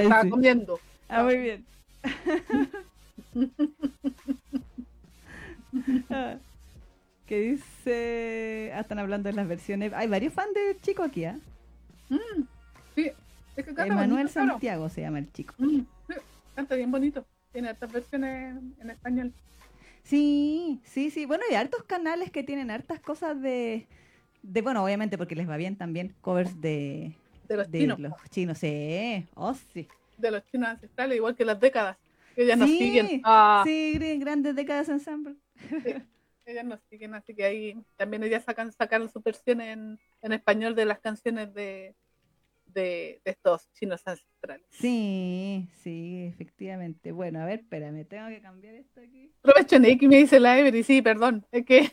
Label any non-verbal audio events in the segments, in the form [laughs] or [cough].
Ahí estaba sí. comiendo. Ah, muy bien. [laughs] Ah, que dice. Ah, están hablando de las versiones. Hay varios fans de chico aquí, ¿ah? Mm, sí, es que canta Emanuel bonito, claro. Santiago se llama el chico. Mm, sí, canta bien bonito. Tiene hartas versiones en español. Sí, sí, sí. Bueno, hay hartos canales que tienen hartas cosas de. de bueno, obviamente porque les va bien también. Covers de. De los de chinos. los chinos, sí. Oh, sí. De los chinos ancestrales, igual que las décadas. Ellas nos Sí, siguen. Ah, Sí, gr- grandes décadas ensemble. [laughs] Ellas nos siguen, así que ahí también ellas sacan, sacaron su versión en, en español de las canciones de, de, de estos chinos ancestrales. Sí, sí, efectivamente. Bueno, a ver, espérame, tengo que cambiar esto aquí. Provecho Nicky me dice la Every, sí, perdón, es que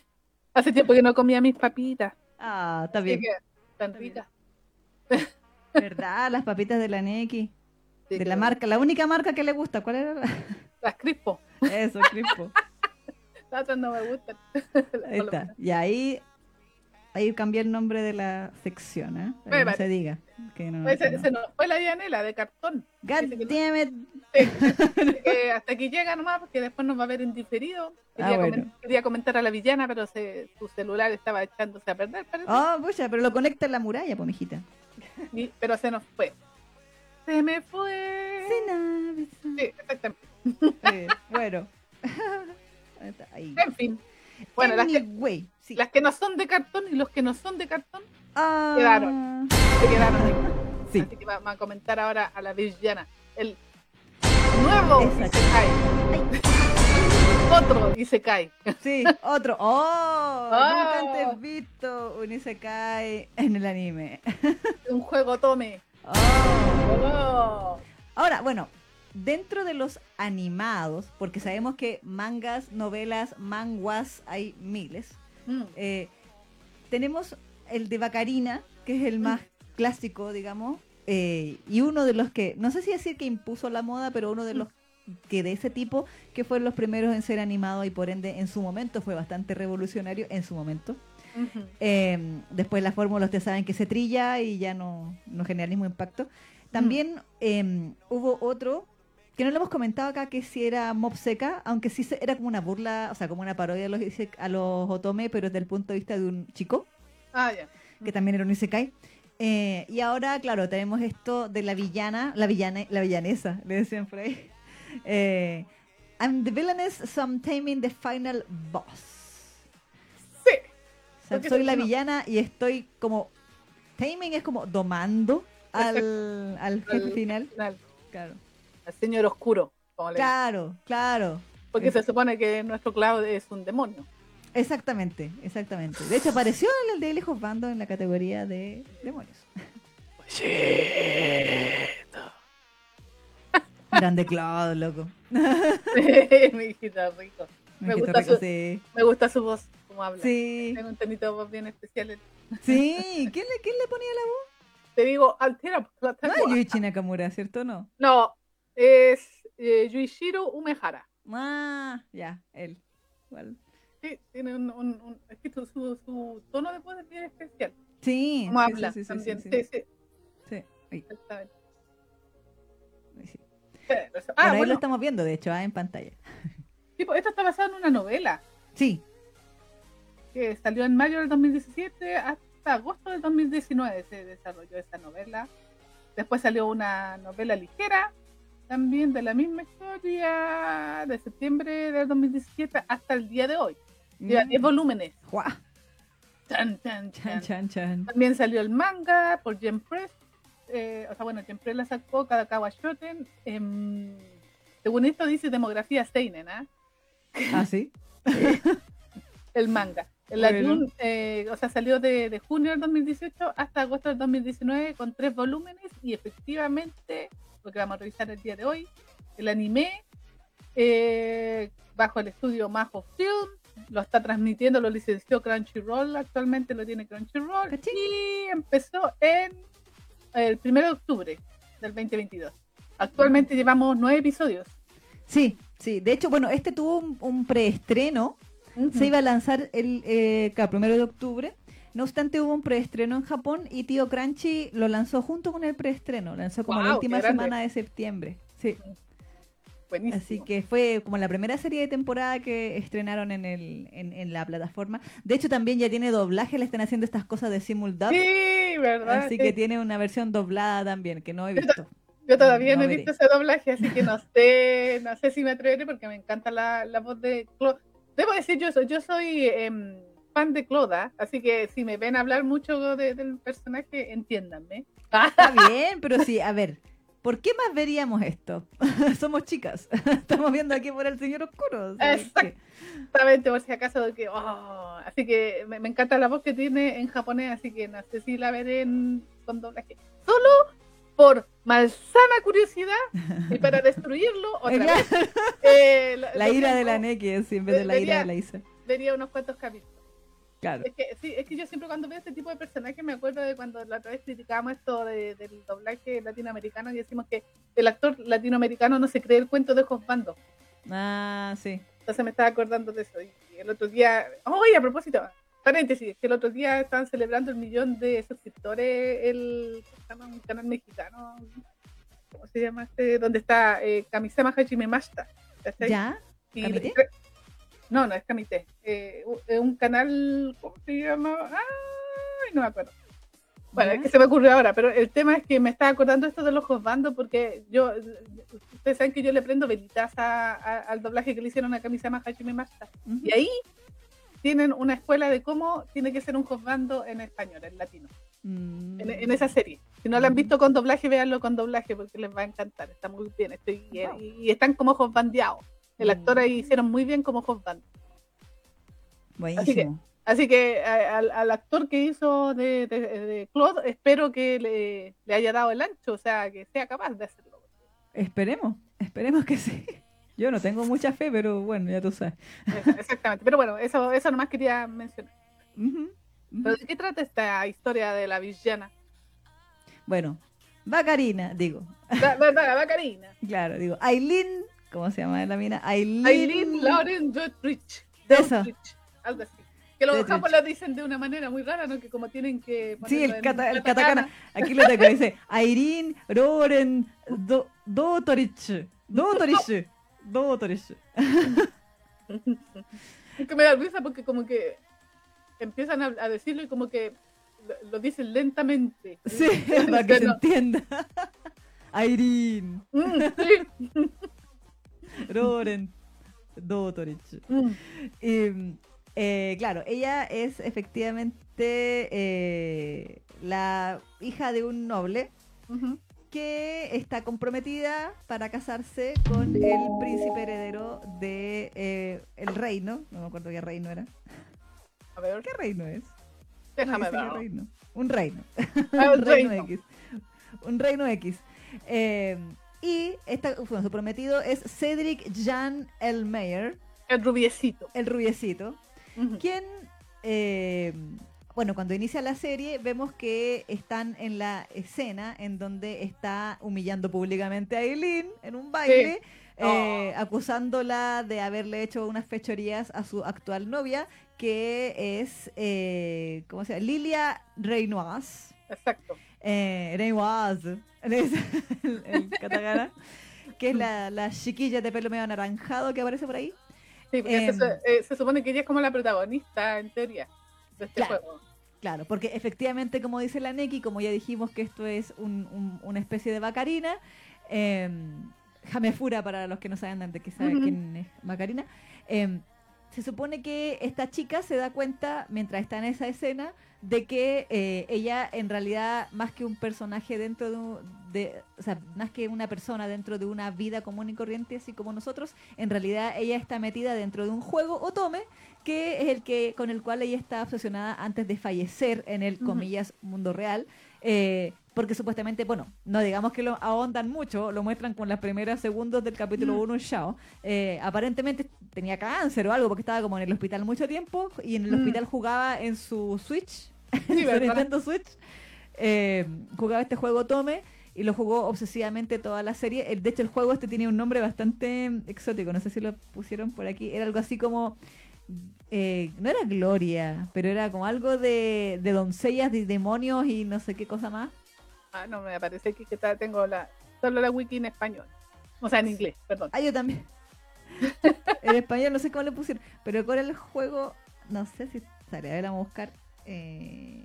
hace tiempo que no comía mis papitas. Ah, está bien. que tan ricas. [laughs] ¿Verdad? Las papitas de la Neki. Sí, De la marca, la única marca que le gusta. ¿Cuál era? la- Las crispo. Eso, Crispo. [laughs] Las otras no me gustan. [laughs] Ahí está. Y ahí, ahí cambié el nombre de la sección, ¿eh? Para que no se diga. Que no, Pues que no. se nos fue la Yanela de cartón. God damn [laughs] que hasta aquí llega nomás, porque después nos va a ver en diferido. Quería, Ah, bueno. comen- quería comentar a la villana, pero se, su celular estaba echándose a perder, parece. Oh, pucha, pero lo conecta en la muralla, pues, mijita. Pero se nos fue. Se me fue. Sin. Sí, exactamente. Eh, bueno. [laughs] Ahí. En fin. Bueno, las que, sí. las que no son de cartón y los que no son de cartón Ah, quedaron. se quedaron ahí. Sí. Así que va- vamos a comentar ahora a la villana. El nuevo. Otro y se cae. [laughs] Sí, otro. [laughs] ¡Oh! Ah. Nunca antes visto un Isekai en el anime. [laughs] Un juego tome. Oh. Oh. Ahora, bueno, dentro de los animados, porque sabemos que mangas, novelas, manguas hay miles, Mm. eh, tenemos el de Bacarina, que es el más clásico, digamos, eh, y uno de los que, no sé si decir que impuso la moda, pero uno de los que de ese tipo, que fueron los primeros en ser animados y por ende en su momento fue bastante revolucionario, en su momento. Ujú. Eh, después la fórmula ustedes saben que se trilla y ya no, no genera el mismo impacto. También eh, hubo otro que no lo hemos comentado acá que si era Mob Seca, aunque sí era como una burla, o sea, como una parodia a los, a los Otome, pero desde el punto de vista de un chico, Ah, que también era un Isekai. Eh, y ahora, claro, tenemos esto de la villana, la villana, la villanesa, le decían por ahí. Eh, I'm the villainess, so I'm taming the final boss. Sí. O sea, Porque soy la no. villana y estoy como. Taming es como domando al, al jefe final. Al, Claro, al señor oscuro, como le dicen. claro, claro. Porque se supone que nuestro Cloud es un demonio. Exactamente, exactamente. De hecho, apareció en el Daily Hot Bando en la categoría de demonios. [laughs] Grande Claude, loco. [laughs] Mi hijita rico. Me gusta rico, su- sí. Me gusta su voz, como habla. Sí, Tengo un tonito de voz bien especial. sí. [laughs] ¿Quién le, quién le ponía la voz? Te digo, altera. No es Yuichi Nakamura, ¿cierto o no? No, es eh, Yuichiro Umehara. Ah, ya, él. Igual. Sí, tiene un, un, un- es que su, tono de voz es bien especial. Sí, Como sí, habla sí, sí, sí, también. sí, Sí, sí. sí, Sí, exactamente. [laughs] Ah, lo estamos viendo, de hecho, ah, en pantalla. pues esto está basado en una novela Sí, que salió en mayo del 2017 hasta agosto del 2019 se desarrolló esta novela. Después salió una novela ligera, también de la misma historia, de septiembre del 2017 hasta el día de hoy. Lleva Mm. 10 volúmenes. Chan. También salió el manga por Gen Press. Eh, o sea, bueno, Press la sacó Kadakawa Shoten. em, según esto dice demografía Seinen, ¿ah? ¿Ah, sí? [laughs] el manga. El Bueno. Ayun, eh, o sea, salió de, de junio del 2018 hasta agosto del 2019 con tres volúmenes y efectivamente, lo que vamos a revisar el día de hoy, el anime eh, bajo el estudio Majo Film lo está transmitiendo, lo licenció Crunchyroll, actualmente lo tiene Crunchyroll Cachín. y empezó en el 1 de octubre del 2022. Actualmente llevamos nueve episodios. Sí, sí. De hecho, bueno, este tuvo un, un preestreno. Se iba a lanzar el eh, primero de octubre. No obstante, hubo un preestreno en Japón y Tío Crunchy lo lanzó junto con el preestreno. Lanzó como la última semana de septiembre. Sí. Buenísimo. Así que fue como la primera serie de temporada que estrenaron en, el, en, en la plataforma. De hecho, también ya tiene doblaje, le están haciendo estas cosas de simuldub. Sí, ¿verdad? Así Sí. que tiene una versión doblada también, que no he visto. Yo todavía no, No he visto ese doblaje, así que no sé, no sé si me atreveré porque me encanta la, la voz de Claude. Debo decir, yo soy, yo soy em, fan de Cloda, así que si me ven hablar mucho de- del personaje, entiéndanme. Está bien, pero sí, a ver, ¿por qué más veríamos esto? [laughs] Somos chicas, [laughs] estamos viendo aquí por el señor oscuro. Exactamente, por si acaso, que, oh, así que me, me encanta la voz que tiene en japonés, así que no sé si la veré en, con doblaje. Solo por malsana curiosidad y para destruirlo otra [laughs] vez. eh, La ira de la Neki, en vez de la ira de la Isa. Vería unos cuantos capítulos. Claro. Es que, sí, es que yo siempre cuando veo este tipo de personajes me acuerdo de cuando la otra vez criticábamos esto de- del doblaje latinoamericano y decimos que el actor latinoamericano no se cree el cuento de Josbando. Ah, sí. Entonces me estaba acordando de eso. Y el otro día, ¡ay! a propósito, paréntesis, que el otro día estaban celebrando el millón de suscriptores, el canal mexicano, ¿cómo se llama este? Donde está eh, Kamisama Hajime. ¿Ya? Y-. No, no es Kamite. Eh, eh, un canal, ¿cómo se llama? Ay, no me acuerdo. Bueno, es que se me ocurrió ahora, pero el tema es que me estaba acordando esto de los Josbando porque yo, ustedes saben que yo le prendo velitas a- a- al doblaje que le hicieron a Kamisama Hajime Mashita. Ujú. Y ahí tienen una escuela de cómo tiene que ser un Josbando en español, en latino, Mm. en, en esa serie. Si no la han visto con doblaje, véanlo con doblaje porque les va a encantar. Está muy bien. Estoy, y están como Josbandeados. El actor ahí Mm. hicieron muy bien como Josbando. Buenísimo. Así que a- al, al actor que hizo de, de, de Claude, espero que le, le haya dado el ancho, o sea, que sea capaz de hacerlo. Esperemos, esperemos que sí. [laughs] Yo no tengo mucha fe, pero bueno, ya tú sabes. Exactamente. Pero bueno, eso, eso nomás quería mencionar. ¿Pero de qué trata esta historia de la villana? Bueno, Bacarina, digo. Karina. [laughs] Claro, digo. Aileen, ¿cómo se llama la mina? Aileen. Aileen Lauren. Dotrich, Algo así. Que los japoneses lo dicen de una manera muy rara, ¿no? Que como tienen que. Sí, el, kata- el katakana. Aquí lo tengo, dice Aileen Roren Do, Dotorich. Dotorich. Dotorich. [laughs] Es que me da risa porque como que empiezan a, a decirlo y como que lo, lo dicen lentamente. Sí, [laughs] para que se No. entienda. [laughs] Aileen Mm, sí. [laughs] Roren Dotorich. Mm. Y, eh, claro, ella es efectivamente eh, la hija de un noble que está comprometida para casarse con el príncipe heredero de eh, el reino. No me acuerdo qué reino era. A ver, ¿Qué reino es? déjame ver. reino. Un reino. Ah, [laughs] un reino reino. X. Un reino X. Y esta, bueno, su prometido es Cedric Jan Elmeyer, El rubiecito. el rubiecito, Ujú. quien, eh, bueno, cuando inicia la serie vemos que están en la escena en donde está humillando públicamente a Eileen en un baile, eh, acusándola de haberle hecho unas fechorías a su actual novia, que es, eh, ¿cómo se llama? Lilia Reynoise. Exacto. Eh, Reynoise, [laughs] es el, el katakana, que es la, la chiquilla de pelo medio anaranjado que aparece por ahí. Sí, porque Em. se, eh, se supone que ella es como la protagonista, en teoría, de este Claro. juego. Claro, porque efectivamente, como dice la Neki, como ya dijimos que esto es un- un- una especie de Bacarina, eh, Jamefura para los que no saben de qué sabe Ujú. quién es Bacarina, eh, se supone que esta chica se da cuenta, mientras está en esa escena, de que eh, ella en realidad, más que un personaje dentro de, un- de- o sea, más que una persona dentro de una vida común y corriente, así como nosotros, en realidad ella está metida dentro de un juego otome, que es el que con el cual ella está obsesionada antes de fallecer en el, comillas, mundo real. eh, porque supuestamente, bueno, no digamos que lo ahondan mucho, lo muestran con las primeras segundos del capítulo Mm. 1 Shao. Eh, aparentemente tenía cáncer o algo porque estaba como en el hospital mucho tiempo y en el Mm. hospital jugaba en su Switch, Sí, [laughs] en su. Nintendo Switch, eh, jugaba este juego Tome y lo jugó obsesivamente toda la serie. De hecho, el juego este tiene un nombre bastante exótico, no sé si lo pusieron por aquí, era algo así como eh, no era Gloria, pero era como algo de, de doncellas, de demonios y no sé qué cosa más. Ah, no, me parece que, que tengo la, solo la wiki en español. O sea, en inglés, perdón. Ah, yo también. [laughs] en español no sé cómo le pusieron, pero con el juego, no sé si sale. A ver, vamos a buscar. eh,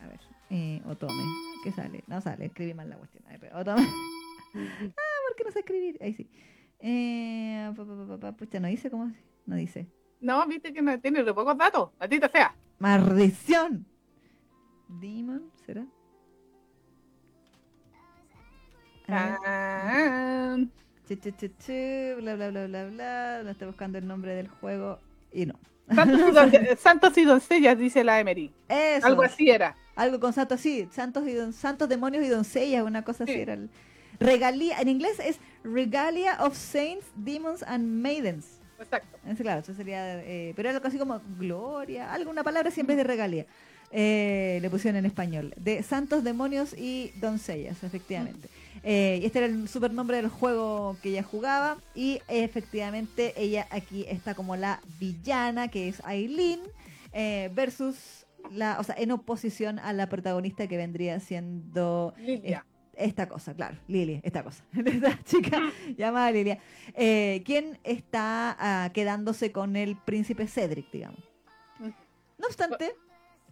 a ver, eh, Otome. ¿Qué sale? No sale, escribí mal la cuestión. A ver, pero Otome. [laughs] ¿Por qué no sé escribir? Ahí sí. Eh, pa, pucha, no dice cómo. No dice. No, viste que no tiene pocos datos. A ti te sea. ¡Maldición! Demon, ¿será? Bla, bla, bla, bla, bla. No estoy buscando el nombre del juego y no. santos, y don- [laughs] santos y doncellas, dice la Emery. Eso. Algo así era. Algo con santos, sí. Santos, y don- santos demonios y doncellas, una cosa así Sí. era. el- Regalía, en inglés es Regalia of Saints, Demons and Maidens. Exacto. Ese, claro, eso sería. eh, pero algo así como gloria, alguna palabra siempre es de regalía. Eh, le pusieron en español. De santos, demonios y doncellas, efectivamente. Eh, y este era el supernombre del juego que ella jugaba. Y efectivamente, ella aquí está como la villana, que es Aileen, eh, versus la. O sea, en oposición a la protagonista que vendría siendo Lilia. esta cosa, claro, Lili, esta cosa, [laughs] esta chica [laughs] llamada Lilia, eh, quien está ah, quedándose con el príncipe Cedric, digamos. No obstante,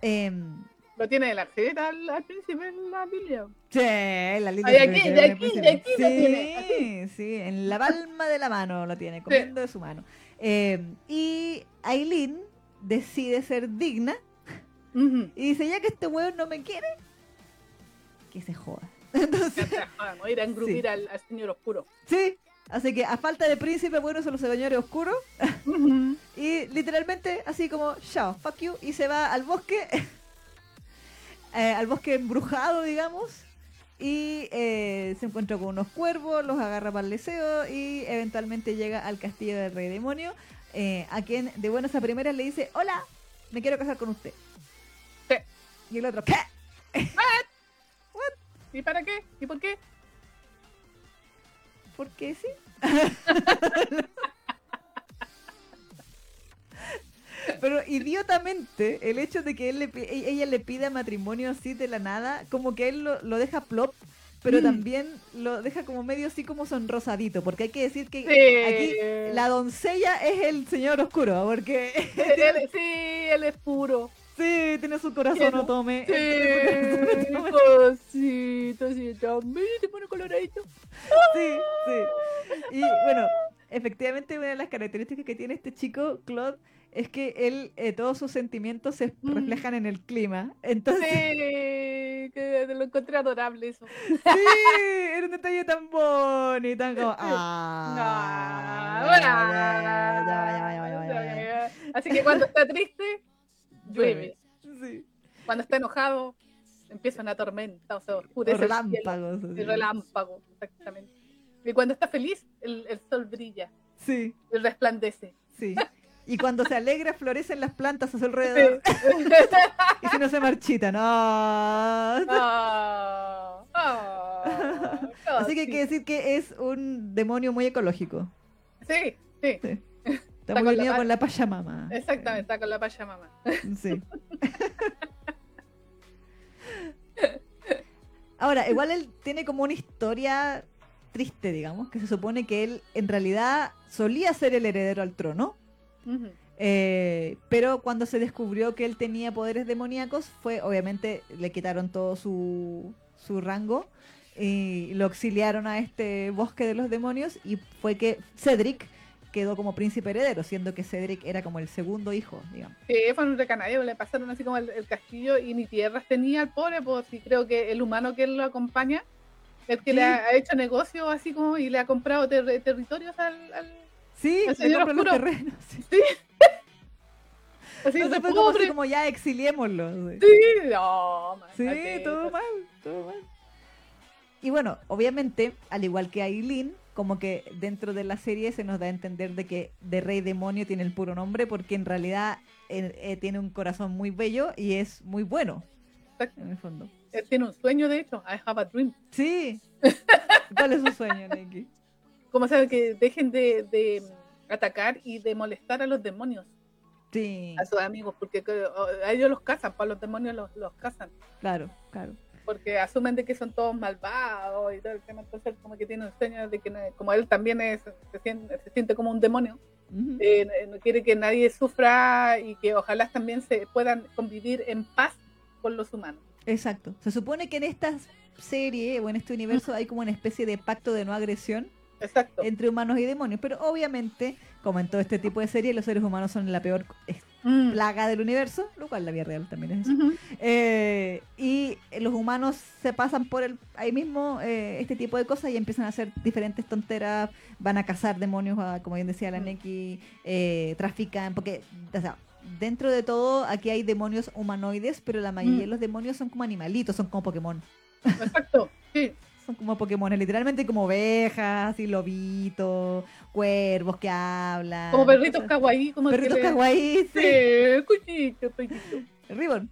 em, Lo tiene de la al, al príncipe la Lilia. sí, la Lilia Ay, se aquí, de aquí, de aquí lo sí, tiene, sí, en la palma de la mano lo tiene, comiendo de su mano. Em, y Aileen decide ser digna Ujú. y dice, ya que este hueón no me quiere, que se joda. [laughs] Entonces, Ya, Vamos a ir a engrupir al, al señor oscuro. Sí, así que a falta de príncipe, bueno, son los señores oscuros. Ujú. [laughs] Y literalmente, así como, chao, fuck you, y se va al bosque, [laughs] eh, al bosque embrujado, digamos, y eh, se encuentra con unos cuervos, los agarra para el deseo y eventualmente llega al castillo del rey demonio, eh, a quien de buenas a primeras le dice, hola, me quiero casar con usted. Sí. Y el otro, ¿qué? [laughs] ¿Y para qué? ¿Y por qué? Porque sí. [laughs] Pero idiotamente, el hecho de que él le, e- ella le pida matrimonio así de la nada, como que él lo, lo deja plop, pero Mm. también lo deja como medio así como sonrosadito, porque hay que decir que Sí. aquí la doncella es el señor oscuro, porque [laughs] Él- sí, él es puro. sí, tiene su corazón Quiero. otome. Sí, [laughs] cosito, sí, también te pone coloradito. Sí, sí. Y bueno, efectivamente una de las características que tiene este chico, Claude, es que él, eh, todos sus sentimientos se Mm. reflejan en el clima. Entonces, Sí, que lo encontré adorable eso. sí, era un detalle tan bonito, tan como... Así que cuando está triste, [laughs] llueve. Sí. Cuando está enojado, empieza una tormenta, o sea, oscurece el cielo. relámpagos. así. El relámpago, exactamente. Y cuando está feliz, el, el sol brilla, Sí, el resplandece. sí. [laughs] Y cuando se alegra, florecen las plantas a su Sí. alrededor. [laughs] Y si no se marchitan. [laughs] no. Así que hay sí. que decir que es un demonio muy ecológico. Sí, sí, Sí. Está Está muy con la unido con la Pachamama. exactamente, está con la pachamama. Sí. [laughs] Ahora, igual él tiene como una historia triste, digamos, que se supone que él en realidad solía ser el heredero al trono, Eh, pero cuando se descubrió que él tenía poderes demoníacos, fue, obviamente, le quitaron todo su, su rango y lo exiliaron a este bosque de los demonios y fue que Cedric quedó como príncipe heredero, siendo que Cedric era como el segundo hijo, digamos. Sí, fue un recanadeo, le pasaron así como el, el castillo y ni tierras tenía el pobre, pues sí creo que el humano que él lo acompaña, el que Sí. le ha, ha hecho negocio así como y le ha comprado ter- territorios al, al- Sí, señor compró los terrenos. sí. [laughs] así Entonces fue como, así como ya exiliémoslo. Sí, Sí, no, man, Sí, todo mal, todo mal. Y bueno, obviamente, al igual que Aileen, como que dentro de la serie se nos da a entender de que de Rey Demonio tiene el puro nombre porque en realidad eh, eh, tiene un corazón muy bello y es muy bueno, Exacto. en el fondo. Él tiene un sueño, de hecho, I have a dream. Sí. [laughs] ¿Cuál es su sueño, Neki? Como saben que dejen de, de atacar y de molestar a los demonios. Sí, a sus amigos, porque que- o- a ellos los cazan, para los demonios los, los cazan, claro, claro. porque asumen de que son todos malvados y todo el tema, entonces como que tiene un sueño de que como él también es, se, siente, se siente como un demonio, eh, no- no quiere que nadie sufra y que ojalá también se puedan convivir en paz con los humanos. Exacto. Se supone que en esta serie o en este universo hay como una especie de pacto de no agresión Exacto. entre humanos y demonios, pero obviamente, como en todo este tipo de series, los seres humanos son la peor Mm. plaga del universo, lo cual la vida real también es. Ujú. Eh, y los humanos se pasan por el ahí mismo eh, este tipo de cosas y empiezan a hacer diferentes tonteras, van a cazar demonios, a- como bien decía la Mm. Neki, eh, trafican, porque, o sea, dentro de todo aquí hay demonios humanoides, pero la mayoría Mm. de los demonios son como animalitos, son como Pokémon. Exacto. Sí. Son como Pokémon, literalmente como ovejas, así lobitos, cuervos que hablan. Como perritos kawaii, como Perritos kawaii, sí. Sí, pequito. Ribbon.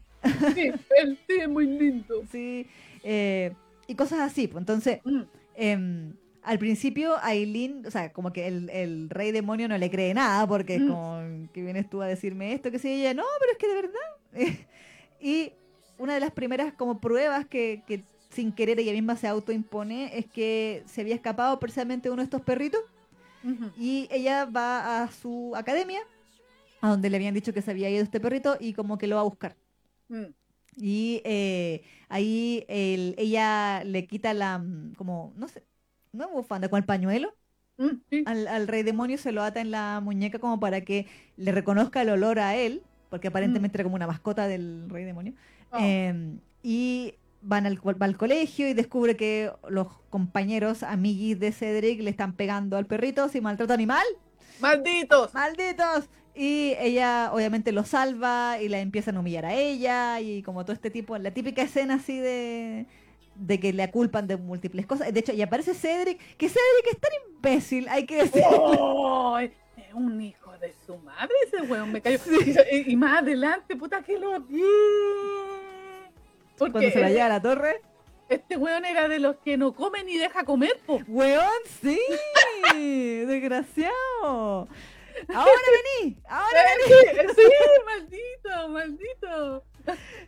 Sí, él sí es muy lindo. [laughs] Sí. eh, y cosas así. pues, Entonces, Mm. em, al principio Aileen, o sea, como que el, el rey demonio no le cree nada porque es Mm. como que vienes tú a decirme esto, que sí, ella, no, pero es que de verdad. [laughs] y una de las primeras como pruebas que, que sin querer ella misma se autoimpone es que se había escapado precisamente uno de estos perritos y ella va a su academia, a donde le habían dicho que se había ido este perrito y como que lo va a buscar. Mm. Y eh, ahí el- ella le quita la, mm, como, no sé, no es bufanda, con el pañuelo. Mm, sí. Al, al rey demonio se lo ata en la muñeca como para que le reconozca el olor a él, porque aparentemente era como una mascota del rey demonio. Oh. Em, y van al, va al colegio y descubre que los compañeros, amiguis de Cedric, le están pegando al perrito sin maltrato animal. ¡Malditos! ¡Malditos! Y ella obviamente lo salva y la empiezan a humillar a ella y como todo este tipo, la típica escena así de, de que le culpan de múltiples cosas. De hecho, y aparece Cedric, que Cedric es tan imbécil, hay que decir. ¡Ay! Es un hijo de su madre ese weón, me cayó. Y, y más adelante, puta que lo. Porque Cuando se la eh, lleva a la torre. este weón era de los que no come ni deja comer, po. ¡Weón, sí! ¡Desgraciado! ¡Ahora vení! ¡Ahora vení! sí, maldito, maldito.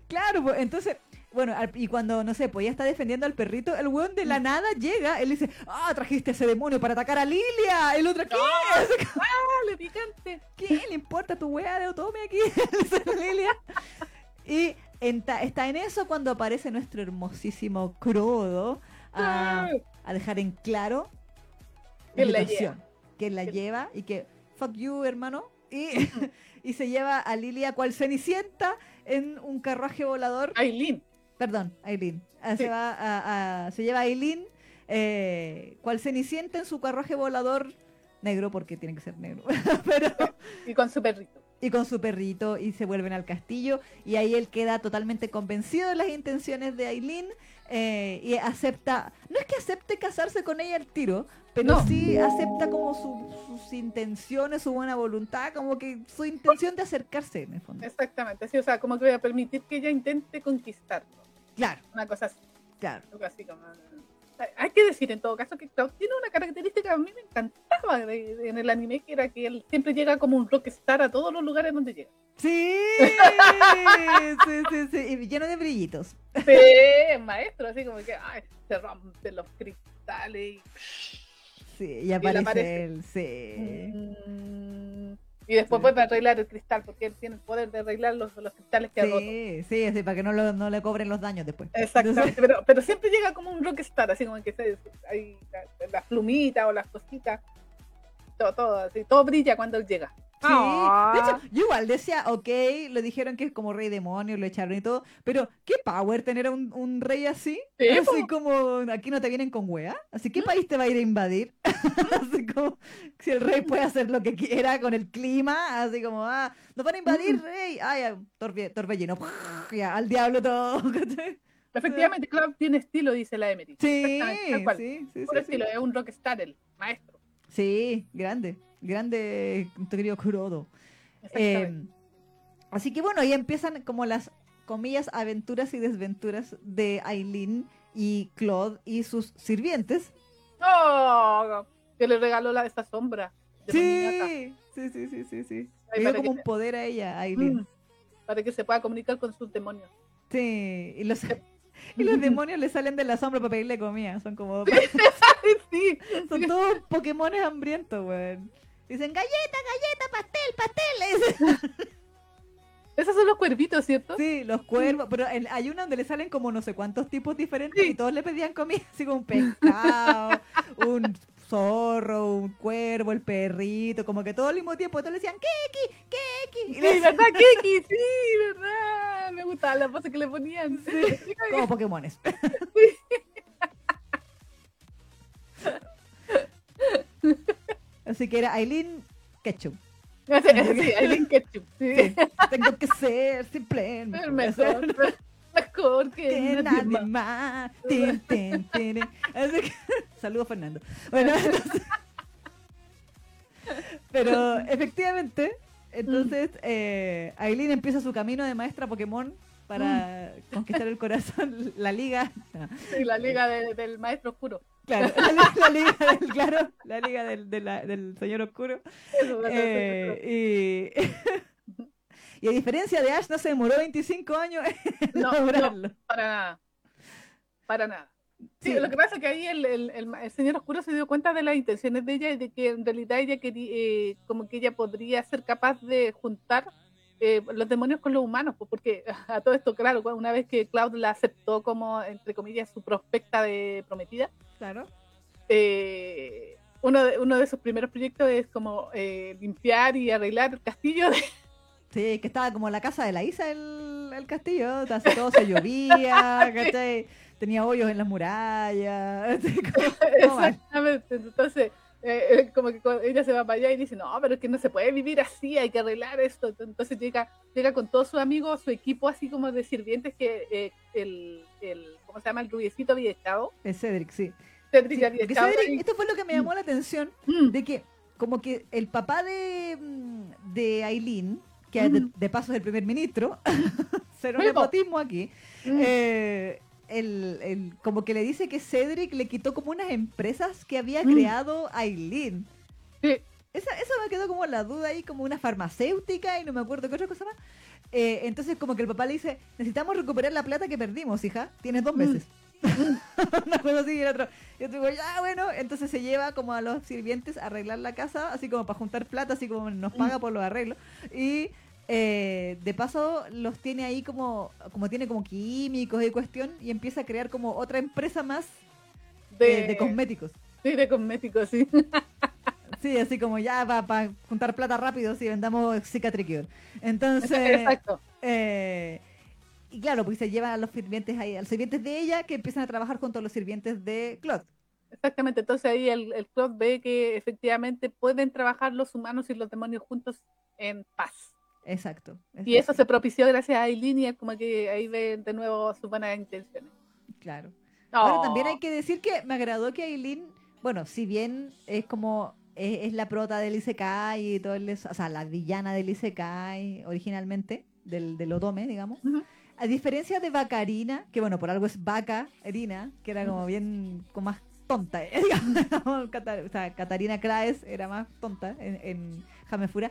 Claro, pues, entonces, bueno, al- y cuando, no sé, pues ya está defendiendo al perrito, el weón de la nada llega, él dice, ah, trajiste a ese demonio para atacar a Lilia. El otro, ¿qué? [laughs] Dale, picante. ¿Qué le importa tu weá de Otome aquí? [laughs] Lilia. Y en ta- está en eso cuando aparece nuestro hermosísimo Crodo a, a dejar en claro Que la situación, que la lleva y que fuck you, hermano. Y, [laughs] [laughs] y se lleva a Lilia cual cenicienta en un carruaje volador. Aileen. Perdón, Aileen. Ah, Sí. Se, va a, a- se lleva a Aileen eh, cual cenicienta en su carruaje volador negro, porque tiene que ser negro. [laughs] Pero Y con su perrito. Y con su perrito y se vuelven al castillo y ahí él queda totalmente convencido de las intenciones de Aileen eh, y acepta, no es que acepte casarse con ella al tiro, pero No. sí acepta como su- sus intenciones, su buena voluntad, como que su intención de acercarse en el fondo. Exactamente. Así, o sea, como que voy a permitir que ella intente conquistarlo. Claro, Una cosa así. claro. Algo así como... Hay- que decir en todo caso que Cloud tiene una característica que a mí me encantaba de- de- en el anime, que era que él siempre llega como un rockstar a todos los lugares donde llega. Sí, sí, sí, sí, y lleno de brillitos. Sí, es maestro, así como que ay, se rompen los cristales y, Sí, y él aparece. él, sí. Mm, y después a arreglar el cristal, porque él tiene el poder de arreglar los, los cristales que ha roto. Sí, sí, para que no, lo- no le cobren los daños después. Exactamente, [laughs] pero, pero siempre llega como un rockstar, así como que se, hay la- las plumitas o las cositas, todo, todo, así, todo brilla cuando él llega. Sí, Ah. de hecho, yo igual decía, ok, le dijeron que es como rey demonio, lo echaron y todo, pero qué power tener a un, un rey así, Sí, así como aquí no te vienen con wea, así qué país te va a ir a invadir, [laughs] así como si el rey puede hacer lo que quiera con el clima, así como, ah, nos van a invadir, Mm. rey, ay, ah, torbe- torbellino, [laughs] ya, al diablo todo. [laughs] Efectivamente, Cloud tiene estilo, dice la Emery. sí, sí, sí, sí, sí. estilo, es un rockstar, el maestro. Sí, grande, grande, tu querido Kurodo. Eh, así que bueno, ahí empiezan como las comillas aventuras y desventuras de Aileen y Claude y sus sirvientes. ¡Oh! Que le regaló la esa sombra. Sí, sí, sí, sí, sí, sí. Le dio como un poder a ella, a Aileen. Mm, para que se pueda comunicar con sus demonios. Sí, y los, [laughs] y los demonios le salen de la sombra para pedirle comida. Son como. [laughs] sí, [laughs] Son todos Pokémones hambrientos, weón. Dicen galleta, galleta, pastel, pastel. dicen. [laughs] esos son los cuervitos, ¿cierto? Sí, los cuervos. Pero en- hay una donde le salen como no sé cuántos tipos diferentes Sí. y todos le pedían comida. Así como un pescado, un zorro, un cuervo, el perrito. Como que todo al mismo tiempo. Todos le decían Kiki, Kiki. Y Sí, le- ¿verdad, Kiki? Sí, ¿verdad? Me gustaba la pose que le ponían. como Pokémones. [laughs] [laughs] Así que era Aileen Ketchup. Sí, [laughs] sí, Aileen Ketchup. Sí. Tengo que ser simple. El mejor. Mejor que, que nadie más. tin, tin, tin. Así que- [laughs] Saludos, Fernando. Bueno, [laughs] entonces- pero efectivamente, entonces eh, Aileen empieza su camino de maestra Pokémon para conquistar el corazón, [laughs] la liga. no, Sí, la liga de- del maestro oscuro. claro, [laughs] la, la liga del, claro, la liga del, de la- del señor oscuro. Eso. Eh, y, [laughs] y a diferencia de Ash, no se demoró 25 años en No, no. lograrlo. Para nada. Para nada. Sí, Sí. lo que pasa es que ahí el, el- el el señor oscuro se dio cuenta de las intenciones de ella y de que en realidad ella quería, eh, como que ella podría ser capaz de juntar eh, los demonios con los humanos, pues, porque [laughs] a todo esto, claro, una vez que Cloud la aceptó como, entre comillas, su prospecta de prometida, Claro. eh, uno, de, uno de sus primeros proyectos es como eh, limpiar y arreglar el castillo de, [laughs] Sí, que estaba como la casa de la Isa el, el castillo, así todo se llovía, [laughs] ¿cachai? Tenía hoyos en las murallas, así como-. Exactamente. Entonces, eh, eh, como que ella se va para allá y dice, no, pero es que no se puede vivir así, hay que arreglar esto. Entonces llega, llega con todos sus amigos, su equipo así como de sirvientes que eh, el, el, ¿cómo se llama? El rubiecito había estado. Es Cedric, sí. Cedric Sí, había estado Cedric, esto fue lo que me llamó la atención, Mm, de que como que el papá de, mm, de Aileen, que de, paso es el primer ministro, [laughs] Sí, po. nepotismo aquí, mm. eh, el, el- como que le dice que Cedric le quitó como unas empresas que había Mm. creado Aileen. Sí. Esa, eso me quedó como la duda ahí, como una farmacéutica y no me acuerdo qué otra cosa más. Eh, entonces como que el papá le dice, necesitamos recuperar la plata que perdimos, hija. Tienes dos Mm. meses. [laughs] Una cosa así y el otro. Yo digo, ya bueno, entonces se lleva como a los sirvientes a arreglar la casa, así como para juntar plata, así como nos paga por los arreglos. Y eh, de paso los tiene ahí como, como tiene como químicos y cuestión, y empieza a crear como otra empresa más eh, de cosméticos. sí, de cosméticos, sí. [laughs] Sí, así como ya para juntar plata rápido, si vendamos Cicatricure. Entonces, [laughs] Exacto. eh, y claro, pues se llevan a los sirvientes ahí, a los sirvientes de ella que empiezan a trabajar junto a los sirvientes de Claude. Exactamente, entonces ahí el, el club ve que efectivamente pueden trabajar los humanos y los demonios juntos en paz. Exacto. Y eso se propició gracias a Aileen y es como que ahí ve de nuevo sus buenas intenciones. Claro. Ahora también Oh, hay que decir que me agradó que Aileen, bueno, si bien es como es, es la prota del Isekai y todo el, o sea, la villana del Isekai originalmente, del, del Otome, digamos. Ujú. A diferencia de Vacarina, que bueno, por algo es Vaca Erina, que era como bien, como más tonta, eh, [laughs] digamos, o sea, Catarina Claes era más tonta en, en Jamefura,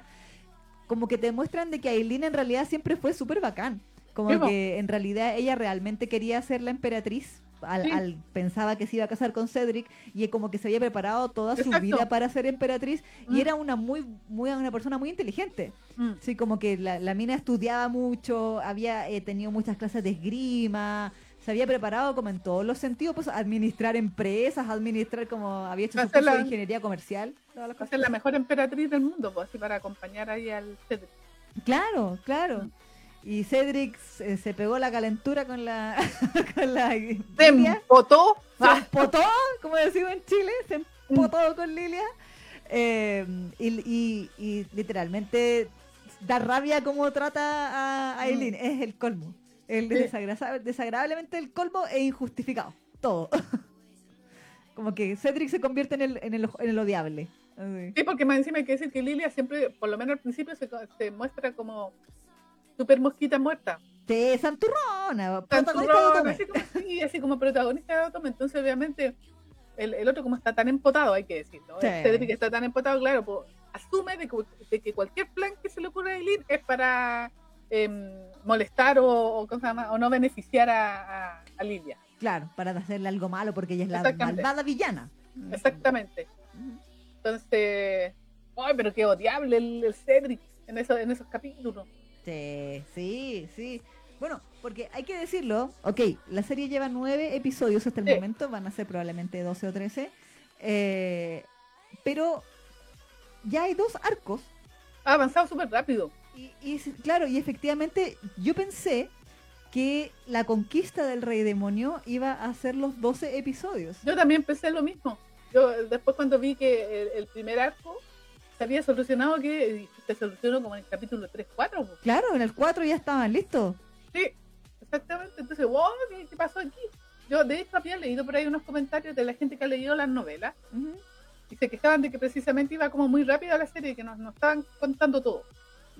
como que te muestran de que Aileen en realidad siempre fue súper bacán, como que en realidad ella realmente quería ser la emperatriz, al, Sí. al- pensaba que se iba a casar con Cedric y como que se había preparado toda su Exacto. vida para ser emperatriz Mm. y era una muy, muy una persona muy inteligente. Mm. Sí, como que la, la mina estudiaba mucho, había eh, tenido muchas clases de esgrima, se había preparado como en todos los sentidos, pues administrar empresas, administrar como había hecho su Hacer curso de ingeniería comercial. Todas las a cosas. ser la mejor emperatriz del mundo, pues así para acompañar ahí al Cedric. Claro, claro. Y Cedric se, se pegó la calentura con la [laughs] con la Se empotó. se empotó, como decimos en Chile, se empotó con Lilia. Eh, y, y- y literalmente da rabia como trata a Aileen, es el colmo. El desagra- desagradablemente el colmo e injustificado. Todo. [laughs] como que Cedric se convierte en el, en el, en el odiable. Así. Sí, porque más encima hay que decir que Lilia siempre, por lo menos al principio, se, se muestra como super mosquita muerta. Sí, Santurrona, Otome. así como, sí, así como protagonista de Otome. Entonces, obviamente, el, el otro como está tan empotado, hay que decirlo. Sí. El Cedric está tan empotado, claro, pues, asume de que, de que cualquier plan que se le ocurra a Eileen es para em, molestar o, o, o no beneficiar a, a, a Lidia. Claro, para hacerle algo malo porque ella es la malvada villana. Exactamente. Entonces, ay, pero qué odiable el, el Cedric en, eso, en esos capítulos. Sí, sí, sí. Bueno, porque hay que decirlo, ok, la serie lleva nueve episodios hasta el Sí. momento, van a ser probablemente 12 o 13, eh, pero ya hay dos arcos Ha avanzado súper rápido. y, y claro, y efectivamente yo pensé que la conquista del rey demonio iba a ser los 12 episodios. Yo también pensé lo mismo. Yo después cuando vi que el, el primer arco se había solucionado, que se solucionó como en el capítulo 3, 4. po. Claro, en el 4 ya estaban listos. Sí, exactamente. Entonces, wow, ¿qué, qué pasó aquí? Yo de hecho había leído por ahí unos comentarios de la gente que ha leído las novelas Ujú. y se quejaban de que precisamente iba como muy rápido la serie y que nos, nos estaban contando todo.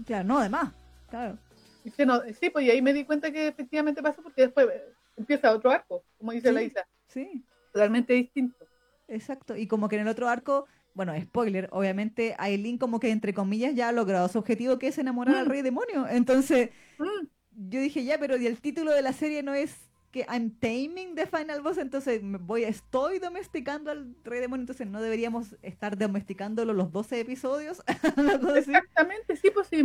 Claro, no, además, claro. Y no- sí, pues y ahí me di cuenta que efectivamente pasó porque después empieza otro arco, como dice Sí. la Isa, Sí. totalmente distinto. Exacto, y como que en el otro arco, bueno, spoiler, obviamente Aileen como que entre comillas ya ha logrado su objetivo que es enamorar al Mm. rey demonio. Entonces, Mm, yo dije ya, pero y el título de la serie no es que I'm taming the final boss, entonces me voy estoy domesticando al rey demonio, entonces no deberíamos estar domesticándolo los 12 episodios. [laughs] Exactamente, sí, pues sí.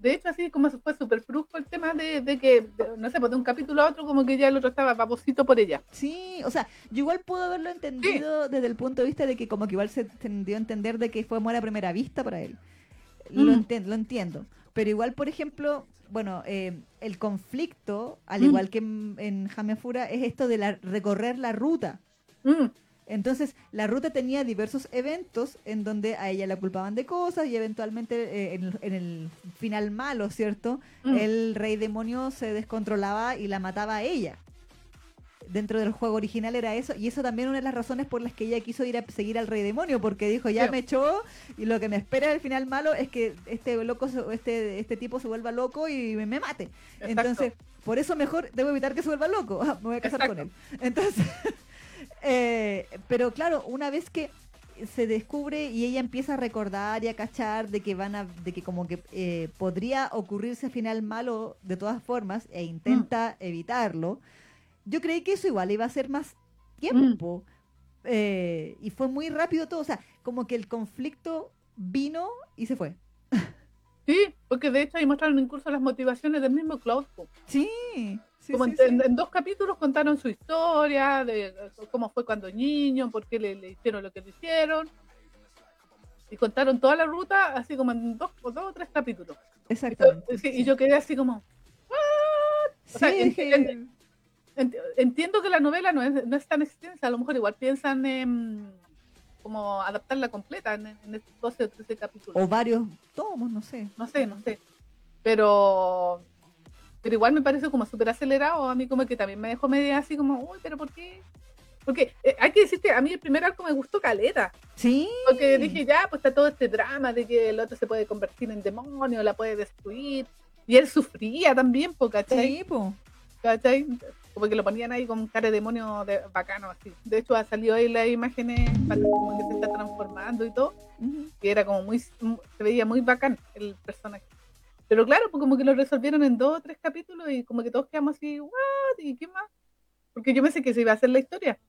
De hecho, así como fue súper brusco el tema de, de que, de- no sé, pues de un capítulo a otro, como que ya el otro estaba babosito por ella. Sí, o sea, yo igual puedo haberlo entendido desde el punto de vista de que como que igual se tendió a entender de que fue amor a primera vista para él. Lo, enten- lo entiendo. Pero igual, por ejemplo, bueno, eh, el conflicto, al Mm. igual que en, en Jamefura, es esto de la, recorrer la ruta. Mm, Entonces, la ruta tenía diversos eventos en donde a ella la culpaban de cosas y eventualmente eh, en, el- en el final malo, ¿cierto? mm. El rey demonio se descontrolaba y la mataba a ella. Dentro del juego original era eso, y eso también una de las razones por las que ella quiso ir a seguir al rey demonio, porque dijo, ya me echó, y lo que me espera al final malo es que este loco, este, este tipo se vuelva loco y me, me mate. Exacto. Entonces, por eso mejor debo evitar que se vuelva loco. [laughs] Ah, me voy a casar con él. Entonces, [laughs] eh, pero claro, una vez que se descubre y ella empieza a recordar y a cachar de que van a, de que como que eh, podría ocurrirse final malo de todas formas e intenta evitarlo, yo creí que eso igual iba a ser más tiempo. eh, y fue muy rápido todo, o sea, como que el conflicto vino y se fue. Sí, porque de hecho ahí mostraron incluso las motivaciones del mismo po. Sí, sí, como sí, en, en- dos capítulos contaron su historia, de cómo fue cuando niño, por qué le, le hicieron lo que le hicieron. Y contaron toda la ruta, así como en dos, o dos o tres capítulos. Y, Exactamente. sí, y yo quedé así como, o sea, es que- ent- ent- entiendo que la novela no es, no es tan extensa, a lo mejor igual piensan en como adaptarla completa en, en estos 12 o 13 capítulos. o varios tomos, no sé. No sé, no sé. Pero pero igual me parece como súper acelerado. A mí como que también me dejó media así como, uy, pero ¿por qué? Porque eh, hay que decir que a mí el primer arco me gustó caleta. Sí. Porque dije, ya, pues está todo este drama de que el otro se puede convertir en demonio, la puede destruir. Y él sufría también, po, ¿cachai? Sí, po. ¿Cachai? Como que lo ponían ahí con cara de demonio de, bacano, así. De hecho, ha salido ahí las imágenes como que se está transformando y todo Ujú. que era como muy, se veía muy bacán el personaje. Pero claro, pues como que lo resolvieron en dos o tres capítulos y como que todos quedamos así, ¿what? ¿Y qué más? Porque yo pensé que se iba a hacer la historia.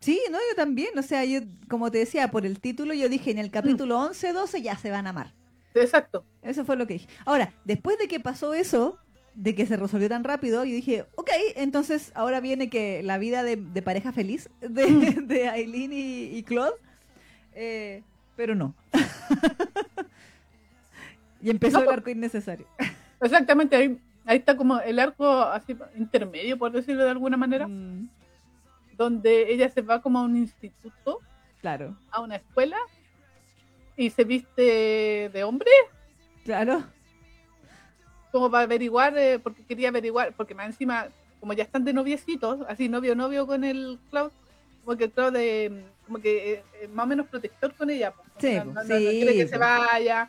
Sí, no, yo también. O sea, yo, como te decía, por el título, yo dije en el capítulo 11, 12 ya se van a amar. Exacto. Eso fue lo que dije. Ahora, después de que pasó eso, de que se resolvió tan rápido, yo dije, ok, entonces ahora viene que la vida de, de pareja feliz de, [laughs] de Aileen y, y Claude. Eh, pero no. [laughs] [laughs] y empezó No, el pues- arco innecesario. [laughs] Exactamente, ahí, ahí está como el arco así intermedio, por decirlo de alguna manera, Mm, donde ella se va como a un instituto, claro, a una escuela, y se viste de hombre, claro. como para averiguar, eh, porque quería averiguar, porque más encima, como ya están de noviecitos, así novio novio con el Cloud, como que el Cloud eh, como que eh, eh, más o menos protector con ella, pues, Sí, no, quiere que se vaya,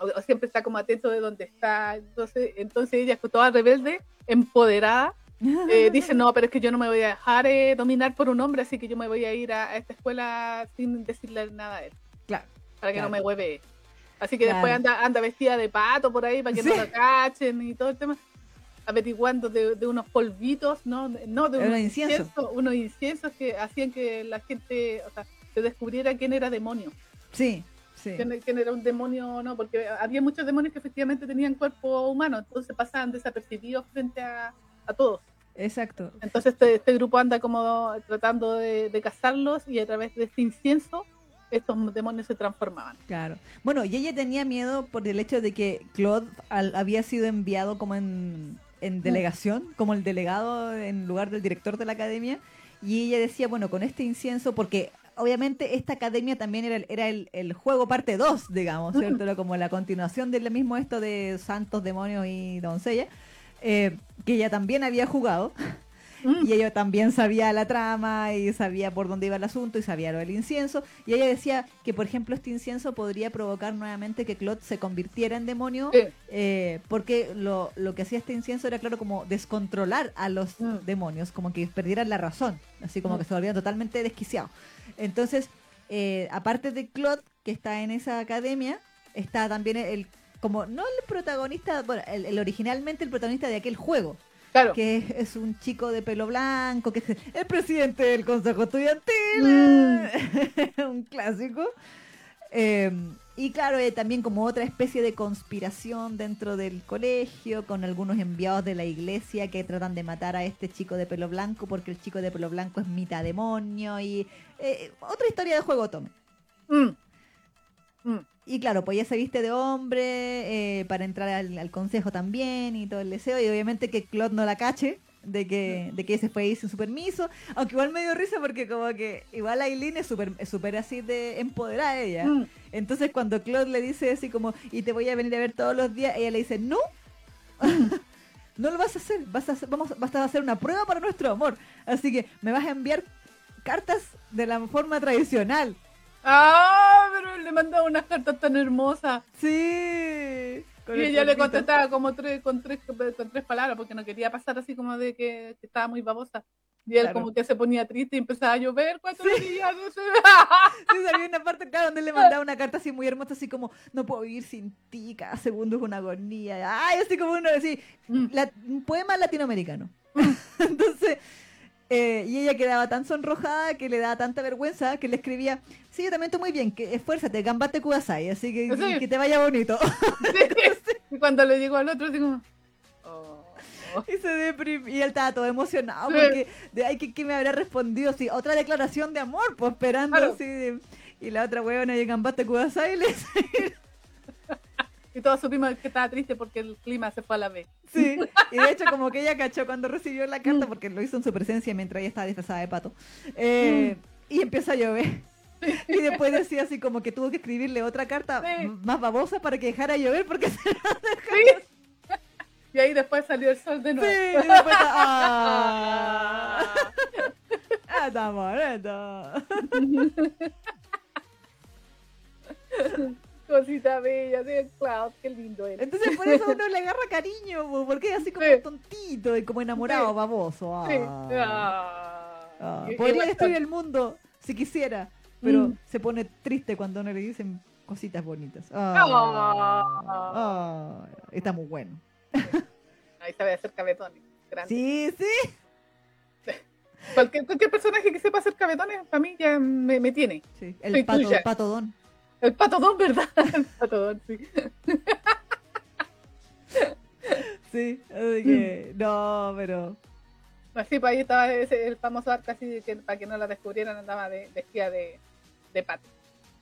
o, o siempre está como atento de dónde está, entonces, entonces ella toda rebelde, empoderada, eh, [laughs] dice, no, pero es que yo no me voy a dejar eh, dominar por un hombre, así que yo me voy a ir a, a esta escuela sin decirle nada a él. Claro. para que Claro. no me hueve. Así que Claro. después anda, anda vestida de pato por ahí para que Sí. no la cachen y todo el tema. Averiguando de, de unos polvitos, ¿no? No, de unos incienso. inciensos, unos inciensos que hacían que la gente, o sea, se descubriera quién era demonio. Sí, sí. quién, era un demonio o no, porque había muchos demonios que efectivamente tenían cuerpo humano, entonces pasaban desapercibidos frente a, a todos. Exacto. Entonces este, este grupo anda como tratando de, de cazarlos y a través de este incienso estos demonios se transformaban. Claro. Bueno, y ella tenía miedo por el hecho de que Claude al- había sido enviado como en, en delegación, como el delegado en lugar del director de la academia. Y ella decía, bueno, con este incienso, porque obviamente esta academia también era, el- era el, el juego parte 2, digamos, ¿cierto? Era como la continuación del mismo esto de santos, demonios y doncella, eh, que ella también había jugado. Mm. Y ella también sabía la trama y sabía por dónde iba el asunto y sabía lo del incienso. Y ella decía que, por ejemplo, este incienso podría provocar nuevamente que Claude se convirtiera en demonio, Sí. eh, porque lo, lo que hacía este incienso era, claro, como descontrolar a los Mm. demonios, como que perdieran la razón, así como Mm. que se volvieran totalmente desquiciados. Entonces, eh, aparte de Claude, que está en esa academia, está también el, como, no el protagonista, bueno, el- el originalmente el protagonista de aquel juego Claro. que es, un chico de pelo blanco, que es el presidente del Consejo Estudiantil, Mm. [laughs] un clásico. Eh, y claro, eh, también como otra especie de conspiración dentro del colegio, con algunos enviados de la iglesia que tratan de matar a este chico de pelo blanco, porque el chico de pelo blanco es mitad demonio, y eh, otra historia de juego, Tom. Mm. Mm. Y claro, pues ella se viste de hombre eh, para entrar al, al consejo también y todo el deseo. Y obviamente que Claude no la cache de que, de que se fue ahí sin su permiso. Aunque igual me dio risa porque como que igual Aileen es súper es súper así de empoderada ella. Mm. Entonces cuando Claude le dice así como, y te voy a venir a ver todos los días, ella le dice, no. [laughs] No lo vas a hacer, vas a hacer, vamos, vas a hacer una prueba para nuestro amor. Así que me vas a enviar cartas de la forma tradicional. Ah, pero él le mandaba unas cartas tan hermosas. Sí. Con Y el ella le contestaba como tres, con tres, con tres palabras porque no quería pasar así como de que, que estaba muy babosa. Y él Claro. como que se ponía triste y empezaba a llover cuatro días. No sé. [laughs] Sí, había una parte, claro, donde le mandaba una carta así muy hermosa, así como, no puedo vivir sin ti, cada segundo es una agonía. Ay, así como uno, así, Mm. la- un poema latinoamericano. [laughs] Entonces, eh, y ella quedaba tan sonrojada que le daba tanta vergüenza que le escribía, sí, yo también estoy muy bien, que esfuérzate, gambate kudasai, así que, Sí. que te vaya bonito. [laughs] [laughs] Y cuando le llegó al otro, como. oh. y se deprimió, y él estaba todo emocionado, Sí. porque, de ay, ¿qué, qué me habrá respondido? Sí, otra declaración de amor, pues esperando Claro. así, de- y la otra huevona, y gambate kudasai, y le [laughs] Y todos supimos que estaba triste porque el clima se fue a la vez. Sí, y [laughs] de hecho como que ella cachó cuando recibió la Mm. carta, porque lo hizo en su presencia mientras ella estaba disfrazada de pato, eh, Mm. y empieza a llover. Y después decía así como que tuvo que escribirle otra carta Sí. más babosa para que dejara de llover, porque [laughs] se... Y ahí después salió el sol de Sí, nuevo. y después ¡Ah! [laughs] ¡Ah, está! Cosita bella, sí, Cloud, qué lindo era. Entonces por eso uno le agarra cariño, po, porque es así como Sí. tontito y como enamorado, Sí. baboso. Sí. Ah. Ah. Ah, Y- podría destruir el mundo si quisiera, pero Mm. se pone triste cuando no le dicen cositas bonitas. Ah. Ah, ah, está muy bueno. Ahí sabe hacer cabetones. Grande. Sí, sí. Cualquier, cualquier personaje que sepa hacer cabetones, para mí ya me, me tiene. sí. El Soy pato, tuya. patodón. El patodón, ¿verdad? [laughs] El patodón, sí. Sí, así que, no, pero Así, pues ahí estaba ese- el famoso arco así, que para que no la descubrieran, andaba de, vestida de, de pato.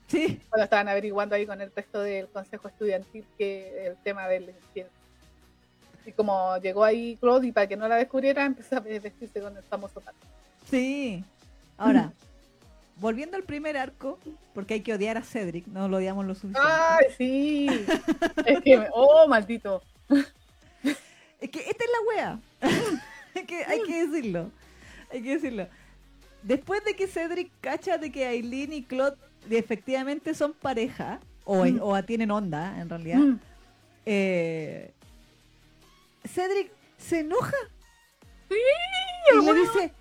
sí, Cuando estaban averiguando ahí con el resto del consejo estudiantil que el tema del incienso. Y como llegó ahí Claude y para que no la descubriera, empezó a vestirse con el famoso pato. sí. Ahora, [laughs] volviendo al primer arco, porque hay que odiar a Cedric, no lo odiamos lo suficiente. ¡Ay, sí! es que, me- ¡oh, maldito! Es que esta es la wea. [laughs] hay, que, hay que decirlo. Hay que decirlo. Después de que Cedric cacha de que Aileen y Claude efectivamente son pareja, o, Mm. o tienen onda en realidad, Mm. eh, Cedric se enoja Sí, y le dice,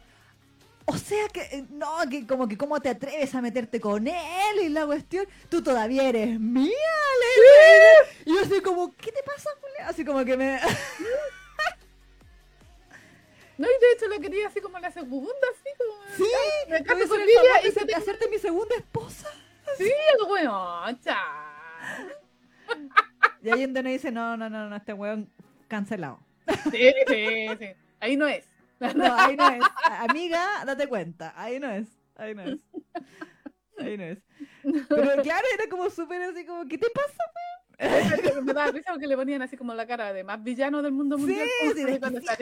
o sea que, eh, no, que como que cómo te atreves a meterte con él y la cuestión, tú todavía eres mía, le- Y yo así como, ¿qué te pasa, Julia? Así como que me... [laughs] No, y de hecho lo quería así como la segunda, así como. Sí, me el Lilia favor y se te- hacerte mi segunda esposa. Sí, weón, chao. Y ahí donde dice, no, no, no, no, este weón cancelado. Sí, sí, sí. Ahí no es. [laughs] No, ahí no es. Amiga, date cuenta. Ahí no es. Ahí no es. Ahí no es. Pero [laughs] claro, era como súper así como, ¿qué te pasa? Me daba risa porque le ponían así como la cara de más villano del mundo mundial. como sí, así cuando está.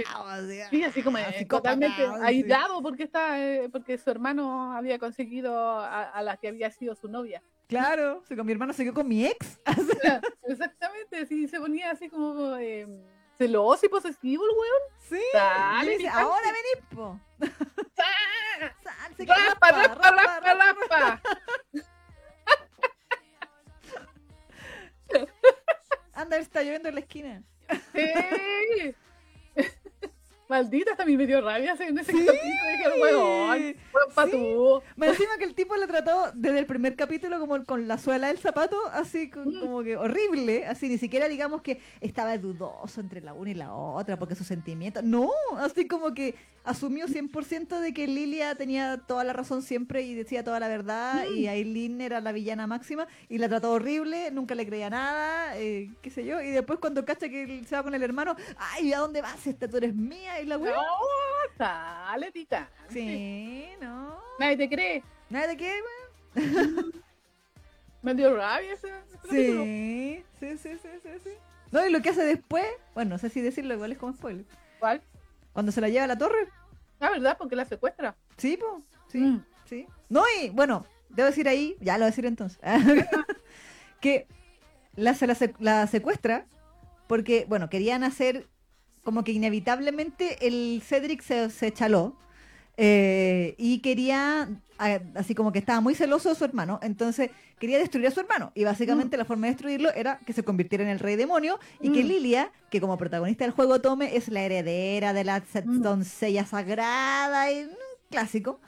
Sí, así como eh, Así totalmente copacao, sí. aislado porque está eh, porque su hermano había conseguido a, a la que había sido su novia. Claro, si con mi hermano se quedó con mi ex. [laughs] Exactamente, sí, se ponía así como eh, celoso y posesivo el weón. Sí. Dale, dice, ahora venís, po. Sal, ¡Raspa, raspa, raspa, raspa! Anda, está lloviendo en la esquina. Sí. Maldita, hasta a mí me dio rabia en ese Sí. capítulo. Dije, weón, weón pa' Sí. tú. Me encima que el tipo lo trató desde el primer capítulo como con la suela del zapato, así Mm. como que horrible, así ni siquiera digamos que estaba dudoso entre la una y la otra porque sus sentimientos, no, así como que asumió 100% de que Lilia tenía toda la razón siempre y decía toda la verdad Mm. y Aileen era la villana máxima y la trató horrible, nunca le creía nada, eh, qué sé yo, y después cuando cacha que se va con el hermano, ay, ¿a dónde vas? Esta tú eres mía y la No, sale, picante. Sí, no. Nadie te cree. Nada de qué, Me dio rabia ese. Sí, sí, sí, sí, sí. No, y lo que hace después, bueno, no sé si decirlo, igual es como spoiler. ¿Cuál? Cuando se la lleva a la torre, La verdad, porque la secuestra. sí, po, sí, Mm. sí. No, y bueno, debo decir ahí, ya lo voy a decir entonces, [laughs] que la, se la, la secuestra porque, bueno, querían hacer como que inevitablemente el Cedric se, se chaló eh, y quería, así como que estaba muy celoso de su hermano, entonces quería destruir a su hermano. Y básicamente la forma de destruirlo era que se convirtiera en el rey demonio y que Mm. Lilia, que como protagonista del juego Tome, es la heredera de la Mm. doncella sagrada, y, mm, clásico,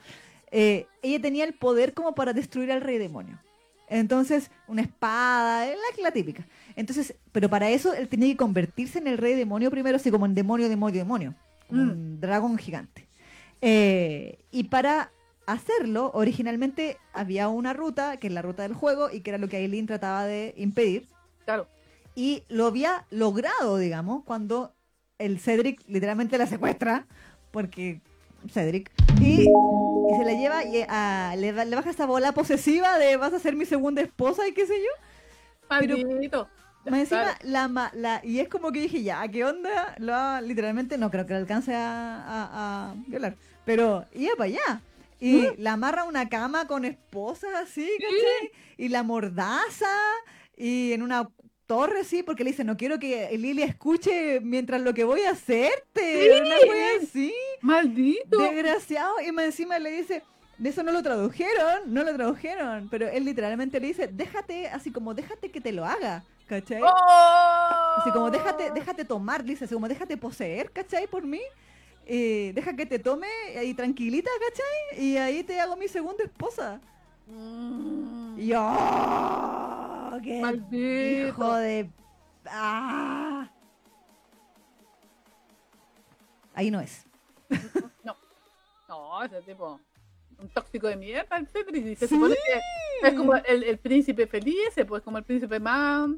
eh, ella tenía el poder como para destruir al rey demonio. Entonces, una espada, la, la típica. Entonces, pero para eso él tenía que convertirse en el rey demonio primero, así como en demonio, demonio, demonio. Como Mm. un dragón gigante. Eh, y para hacerlo, originalmente había una ruta, que es la ruta del juego, y que era lo que Aileen trataba de impedir. Claro. Y lo había logrado, digamos, cuando el Cedric literalmente la secuestra, porque Cedric, y, y se la lleva y ah, le, le baja esa bola posesiva de vas a ser mi segunda esposa y qué sé yo. Pero- Más encima, la, la, y es como que dije, ya, ¿qué onda? Lo, literalmente no creo que lo alcance a, a- a violar, pero iba para allá. Y ¿Mm? la amarra a una cama con esposas así, ¿cachai? Y la mordaza, y en una torre así, porque le dice, no quiero que Lilia escuche mientras lo que voy a hacerte. Sí. Una wea así, Maldito. desgraciado. Y más encima le dice, de eso no lo tradujeron, no lo tradujeron, pero él literalmente le dice, déjate, así como, déjate que te lo haga, ¿cachai? ¡Oh! Así como déjate, déjate tomar, dice, así como déjate poseer, ¿cachai? Por mí. Eh, deja que te tome ahí tranquilita, ¿cachai? Y ahí te hago mi segunda esposa. Mm. Y ¡oh! ¡Qué Maldito. hijo de... ¡Ah! Ahí no es. No, ese tipo. Un tóxico de mierda, el Cedric. Y se Sí. supone que es como el, el príncipe feliz, pues como el príncipe más.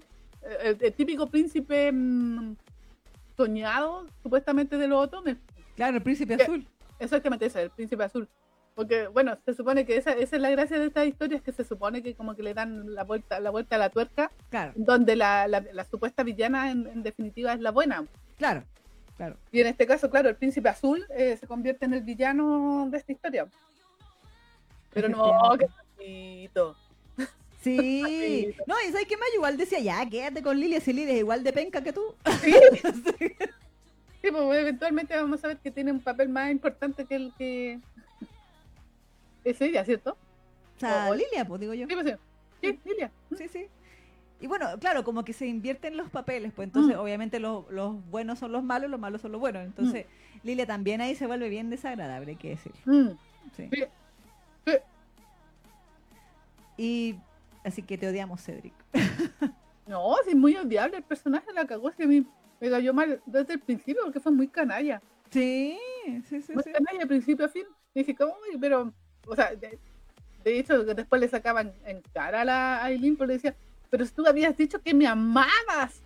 El, el típico príncipe mm, soñado, supuestamente, de los otomes. Claro, el príncipe ¿Qué? azul. Exactamente ese, el príncipe azul. Porque, bueno, se supone que esa, esa es la gracia de esta historia, es que se supone que como que le dan la vuelta, la vuelta a la tuerca, Claro, donde la, la, la supuesta villana en, en definitiva es la buena. claro, claro. Y en este caso, claro, el príncipe azul eh, se convierte en el villano de esta historia. Pero no, [laughs] qué bonito. Sí. No, y ¿sabes qué más? Igual decía, ya, quédate con Lilia, si Lilia es igual de penca que tú. Sí. [laughs] Sí, pues eventualmente vamos a ver que tiene un papel más importante que el que es ella, ¿cierto? O sea, Lilia, pues digo yo. Sí, pues sí. Sí, Lilia. Sí, sí. Y bueno, claro, como que se invierten los papeles, pues entonces Mm. obviamente los, los buenos son los malos, los malos son los buenos. Entonces Mm. Lilia también ahí se vuelve bien desagradable, hay que decir. Mm. Sí. Sí. Sí. Y así que te odiamos, Cedric. [laughs] No, sí, es muy odiable el personaje, la cagó, a mí me cayó mal desde el principio porque fue muy canalla. Sí, sí, sí. Muy sí. canalla de principio a fin. Y dije, ¿cómo? Pero, o sea, de, de hecho, después le sacaban en cara a la Aileen, porque decía, pero si tú habías dicho que me amabas.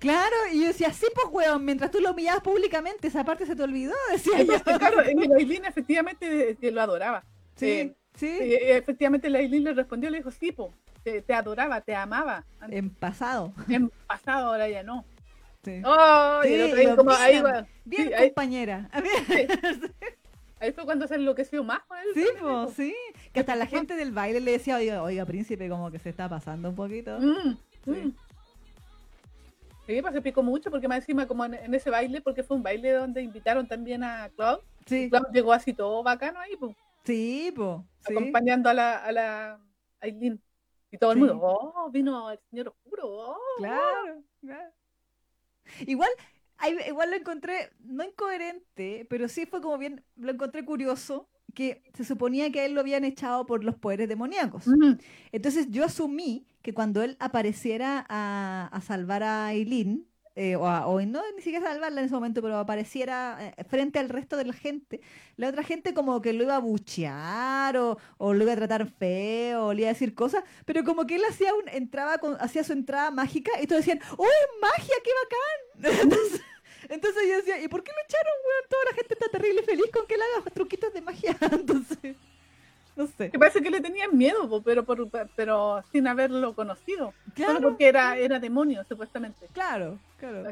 Claro, y yo decía, sí, pues, weón, mientras tú lo humillabas públicamente, esa parte se te olvidó, [laughs] decía yo. Entonces, claro, Aileen efectivamente eh, lo adoraba. Sí, Eh, sí. eh, efectivamente la Aileen le respondió, le dijo, sí, po, te, te adoraba, te amaba. Antes, En pasado. en pasado, ahora ya no. Sí. Oh, y Sí, el otro ahí lo como, ahí, bien, va. Bien, sí, ahí- compañera. [laughs] [laughs] Ahí fue cuando se enloqueció más con él. Sí, po. sí. Que hasta la gente del baile le decía, oiga, oiga, príncipe, como que se está pasando un poquito. Mm, Sí. mm. Sí, pues se picó mucho porque más encima como en, en ese baile, porque fue un baile donde invitaron también a Claude. Sí, Claude llegó así todo bacano ahí, pues, sí. Sí. acompañando a la, a la Aileen. Y todo el Sí. mundo, oh, vino el señor oscuro, oh. Claro, claro. Igual, igual lo encontré, no incoherente, pero sí fue como bien, lo encontré curioso, que se suponía que a él lo habían echado por los poderes demoníacos. Entonces yo asumí que cuando él apareciera a, a salvar a Aileen, eh, o, a- o no ni siquiera salvarla en ese momento, pero apareciera eh, frente al resto de la gente, la otra gente como que lo iba a buchear o, o lo iba a tratar feo, o le iba a decir cosas, pero como que él hacía un, entraba con, hacía su entrada mágica y todos decían, ¡Oh, magia, qué bacán! [laughs] Entonces, entonces yo decía, ¿y por qué lo echaron, weón? Toda la gente está terrible feliz con que él haga truquitos de magia. [laughs] Entonces, no sé. Que parece que le tenían miedo, po, pero, por, pero sin haberlo conocido. Solo Claro, porque era, era demonio, supuestamente. claro, claro.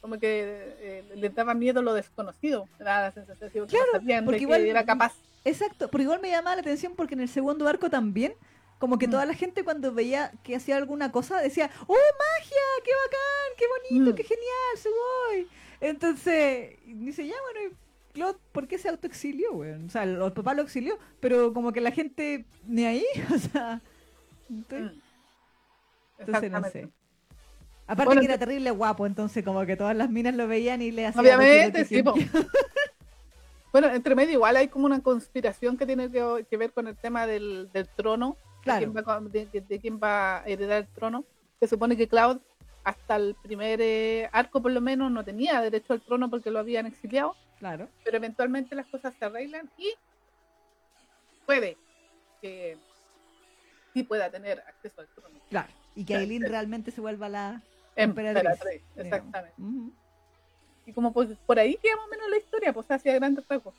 Como que eh, le daba miedo lo desconocido. Era la sensación que Claro, no sabían de porque que igual- era capaz. Exacto, pero igual me llamaba la atención porque en el segundo arco también, como que Mm. toda la gente cuando veía que hacía alguna cosa decía, ¡Oh, magia! ¡Qué bacán! ¡Qué bonito! Mm. ¡Qué genial! ¡Sugoi! Entonces, y dice, ya, bueno, y Claude, ¿por qué se autoexilió, weón? O sea, el, el papá lo exilió, pero como que la gente ni ahí, [laughs] o sea... Entonces, Mm. entonces no sé. Aparte Bueno, que era terrible guapo, entonces como que todas las minas lo veían y le hacían... Obviamente, sí, [laughs] Bueno, entre medio igual hay como una conspiración que tiene que, que ver con el tema del, del trono, Claro. de, quién va, de quién va a heredar el trono. Se supone que Cloud hasta el primer eh, arco por lo menos no tenía derecho al trono porque lo habían exiliado, Claro. pero eventualmente las cosas se arreglan y puede que sí pueda tener acceso al trono. Claro. Y que Aileen realmente se vuelva la emperatriz. Emperatriz, digamos. exactamente. Y como por, por ahí queda más o menos la historia, pues hacia grandes rasgos.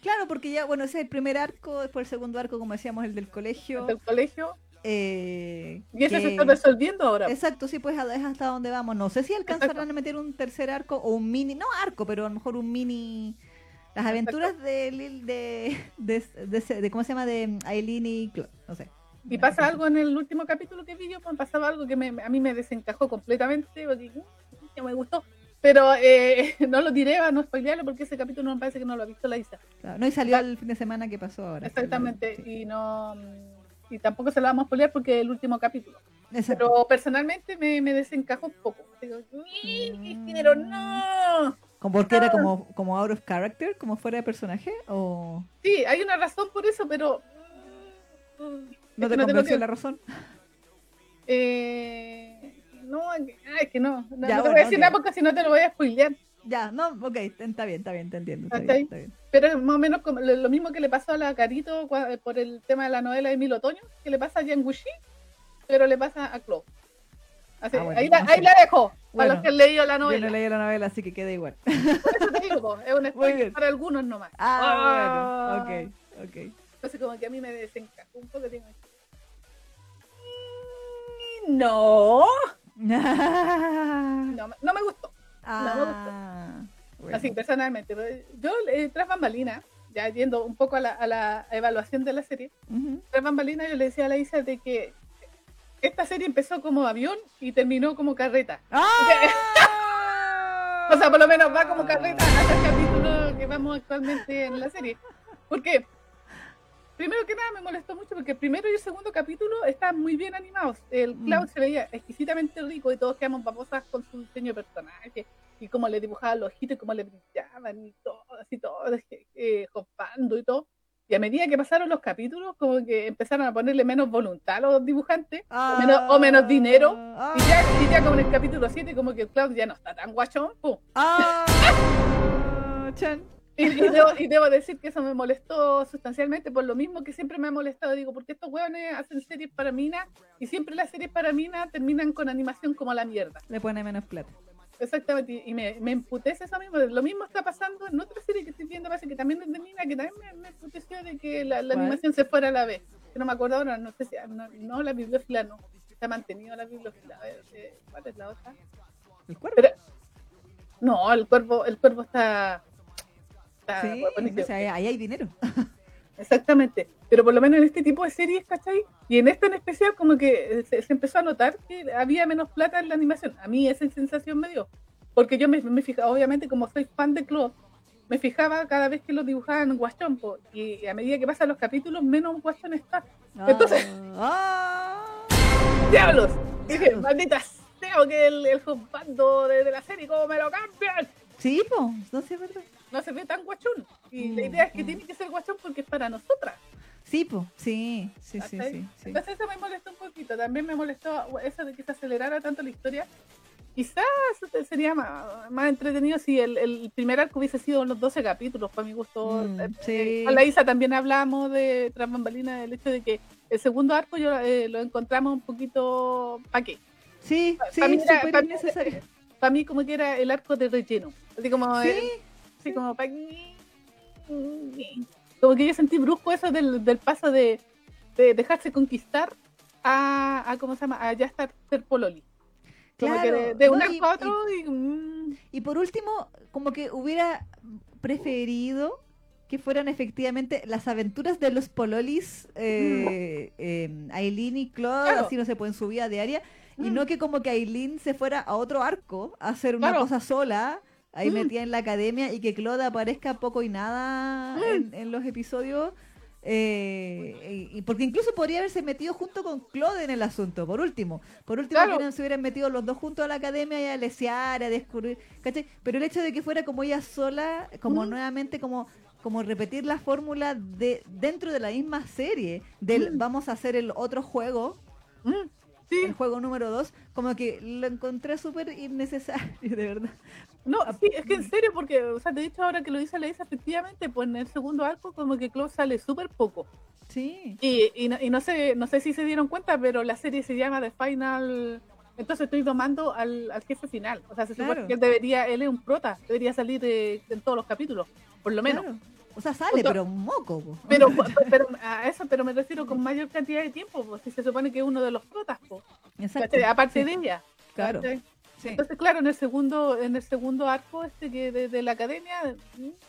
Claro, porque ya, bueno, ese es el primer arco, después el segundo arco, como decíamos, el del colegio. Del colegio. Eh, Y eso se que- está resolviendo ahora. Exacto, sí, pues es hasta donde vamos. No sé si alcanzarán Exacto. a meter un tercer arco o un mini, no arco, pero a lo mejor un mini. Las aventuras de, de, de, de, de- ¿cómo se llama? De Aileen y Claude, no sé. Y pasa algo en el último capítulo que vi yo, pues pasaba algo que me- a mí me desencajó completamente, porque uh, no me gustó. Pero eh, [laughs] no lo diré, a no spoilearlo, porque ese capítulo me parece que no lo ha visto la Isa. Claro, No, y salió el fin de semana que pasó ahora. Exactamente. Sí. Y no y tampoco se lo vamos a spoilear porque es el último capítulo. Exacto. Pero personalmente me, me desencajó un poco. Digo, "Ih, pero no. Como porque era como, como out of character, como fuera de personaje, o Sí, hay una razón por eso, pero. mm, no es te que no convenció quiero- la razón. Eh, no, ay, que no. No, Ya, no te voy bueno, a decir ok. nada porque si no te lo voy a spoilear. Ya, no, ok, está bien, está bien, te entiendo. Está bien, está bien. Pero es más o menos como lo, mismo que le pasó a la Carito cua- por el tema de la novela de Mil Otoño, que le pasa a Yang Wuxi, pero le pasa a Claude. Así, Ah, bueno, ahí, la, no ahí sé. la dejo, para Bueno, los que han leído la Yo novela. no leí la novela, así que queda igual. Por eso te digo, es un [laughs] spoiler para algunos nomás. Ah, bueno, ok, ok. Entonces como que a mí me desencajó un poco. Digo, "Mm, no, [laughs] no, no me gustó. Ah, bueno. Así, personalmente. Yo, eh, tras bambalinas, ya yendo un poco a la, a la evaluación de la serie, tras bambalinas yo le decía a la Isa de que esta serie empezó como avión y terminó como carreta. ¡Ah! [laughs] O sea, por lo menos va como carreta hasta el capítulo que vamos actualmente en la serie. ¿Por qué? Primero que nada me molestó mucho porque el primero y el segundo capítulo estaban muy bien animados. El Mm. Cloud se veía exquisitamente rico y todos quedamos babosas con su diseño de personaje y cómo le dibujaban los ojitos y cómo le brillaban y todo, así todo, [laughs] eh, jopando y todo. Y a medida que pasaron los capítulos, como que empezaron a ponerle menos voluntad a los dibujantes, Ah, o, menos, o menos dinero. ah, Y ya, y ya como en el capítulo 7, como que Cloud ya no está tan guachón. pum. ah, [laughs] chan. [laughs] Y, y debo, y debo decir que eso me molestó sustancialmente por lo mismo que siempre me ha molestado. Digo, porque estos hueones hacen series para minas y siempre las series para minas terminan con animación como la mierda. Le pone menos plata. Exactamente, y me, me emputece eso mismo. Lo mismo está pasando en otra serie que estoy viendo, parece que también es de Mina, que también me, me emputeció de que la, animación se fuera a la vez. Que no me acuerdo ahora, no sé si. No, no, la bibliófila no. Se ha mantenido la bibliófila. A ver, eh, ¿cuál es la otra? El cuerpo. Pero, no, el cuervo, el cuervo está. Sí, o sea, ahí hay dinero. [laughs] Exactamente. Pero por lo menos en este tipo de series, ¿cachai? Y en esta en especial, como que eh, se, se empezó a notar que había menos plata en la animación. A mí esa sensación me dio. Porque yo me, me fijaba, obviamente, como soy fan de Claude, me fijaba cada vez que lo dibujaban en Guachón. po, Y a medida que pasan los capítulos, menos Guachón está. Entonces- Ah, [laughs] ¡Diablos! Dije, maldita sea que el, el de, de la serie, ¿cómo me lo cambian? sí, po, no sé, ¿verdad? No se ve tan guachón. Y la Mm, idea es que mm. tiene que ser guachón porque es para nosotras. Sí, po, sí, sí, sí, sí, sí. Entonces eso me molestó un poquito. También me molestó eso de que se acelerara tanto la historia. Quizás sería más, más entretenido si el, el primer arco hubiese sido los 12 capítulos, para mi gusto. Mm, Eh, sí. eh, Con la Isa también hablamos de tras bambalinas del hecho de que el segundo arco yo eh, lo encontramos un poquito ¿para qué? Sí, sí, Pa' mí era- súper pa' mí- innecesario. Para mí como que era el arco de relleno. Así como Sí, así como como que yo sentí brusco eso del, del paso de, de dejarse conquistar a, a ¿cómo se llama? a ya estar ser pololi. Como que claro. de, de un arco a otro y, mm, Y por último, como que hubiera preferido que fueran efectivamente las aventuras de los pololis, eh, eh, Aileen y Claude, Claro. así no se pueden su vida diaria, y Mm. no que como que Aileen se fuera a otro arco a hacer una Claro. cosa sola, ahí Mm. metida en la academia, y que Claude aparezca poco y nada Mm. en, en los episodios. eh, y, y porque incluso podría haberse metido junto con Claude en el asunto, por último. Por último, Claro. que no se hubieran metido los dos juntos a la academia y a lesear, a descubrir, ¿cachai? Pero el hecho de que fuera como ella sola, como Mm. nuevamente como como repetir la fórmula de dentro de la misma serie del Mm. vamos a hacer el otro juego, mm, sí, el juego número dos, como que lo encontré súper innecesario, [laughs] de verdad. No, sí, es que en serio, porque, o sea, te he dicho ahora que lo dice la Isa, efectivamente, pues en el segundo arco como que Claude sale súper poco. Sí. Y, y, no, y no sé no sé si se dieron cuenta, pero la serie se llama The Final. Entonces estoy tomando al, al jefe final. O sea, se supone que él debería, él es un prota, debería salir eh, en todos los capítulos, por lo menos. claro. O sea, sale, pero un moco. po. [laughs] Pero, pero a eso, pero me refiero con mayor cantidad de tiempo, pues si se supone que es uno de los protas, pues. ¿cachai? aparte Sí, de ella. Claro. ¿cachai? Sí. Entonces, claro, en el segundo, en el segundo arco este que de, de la academia,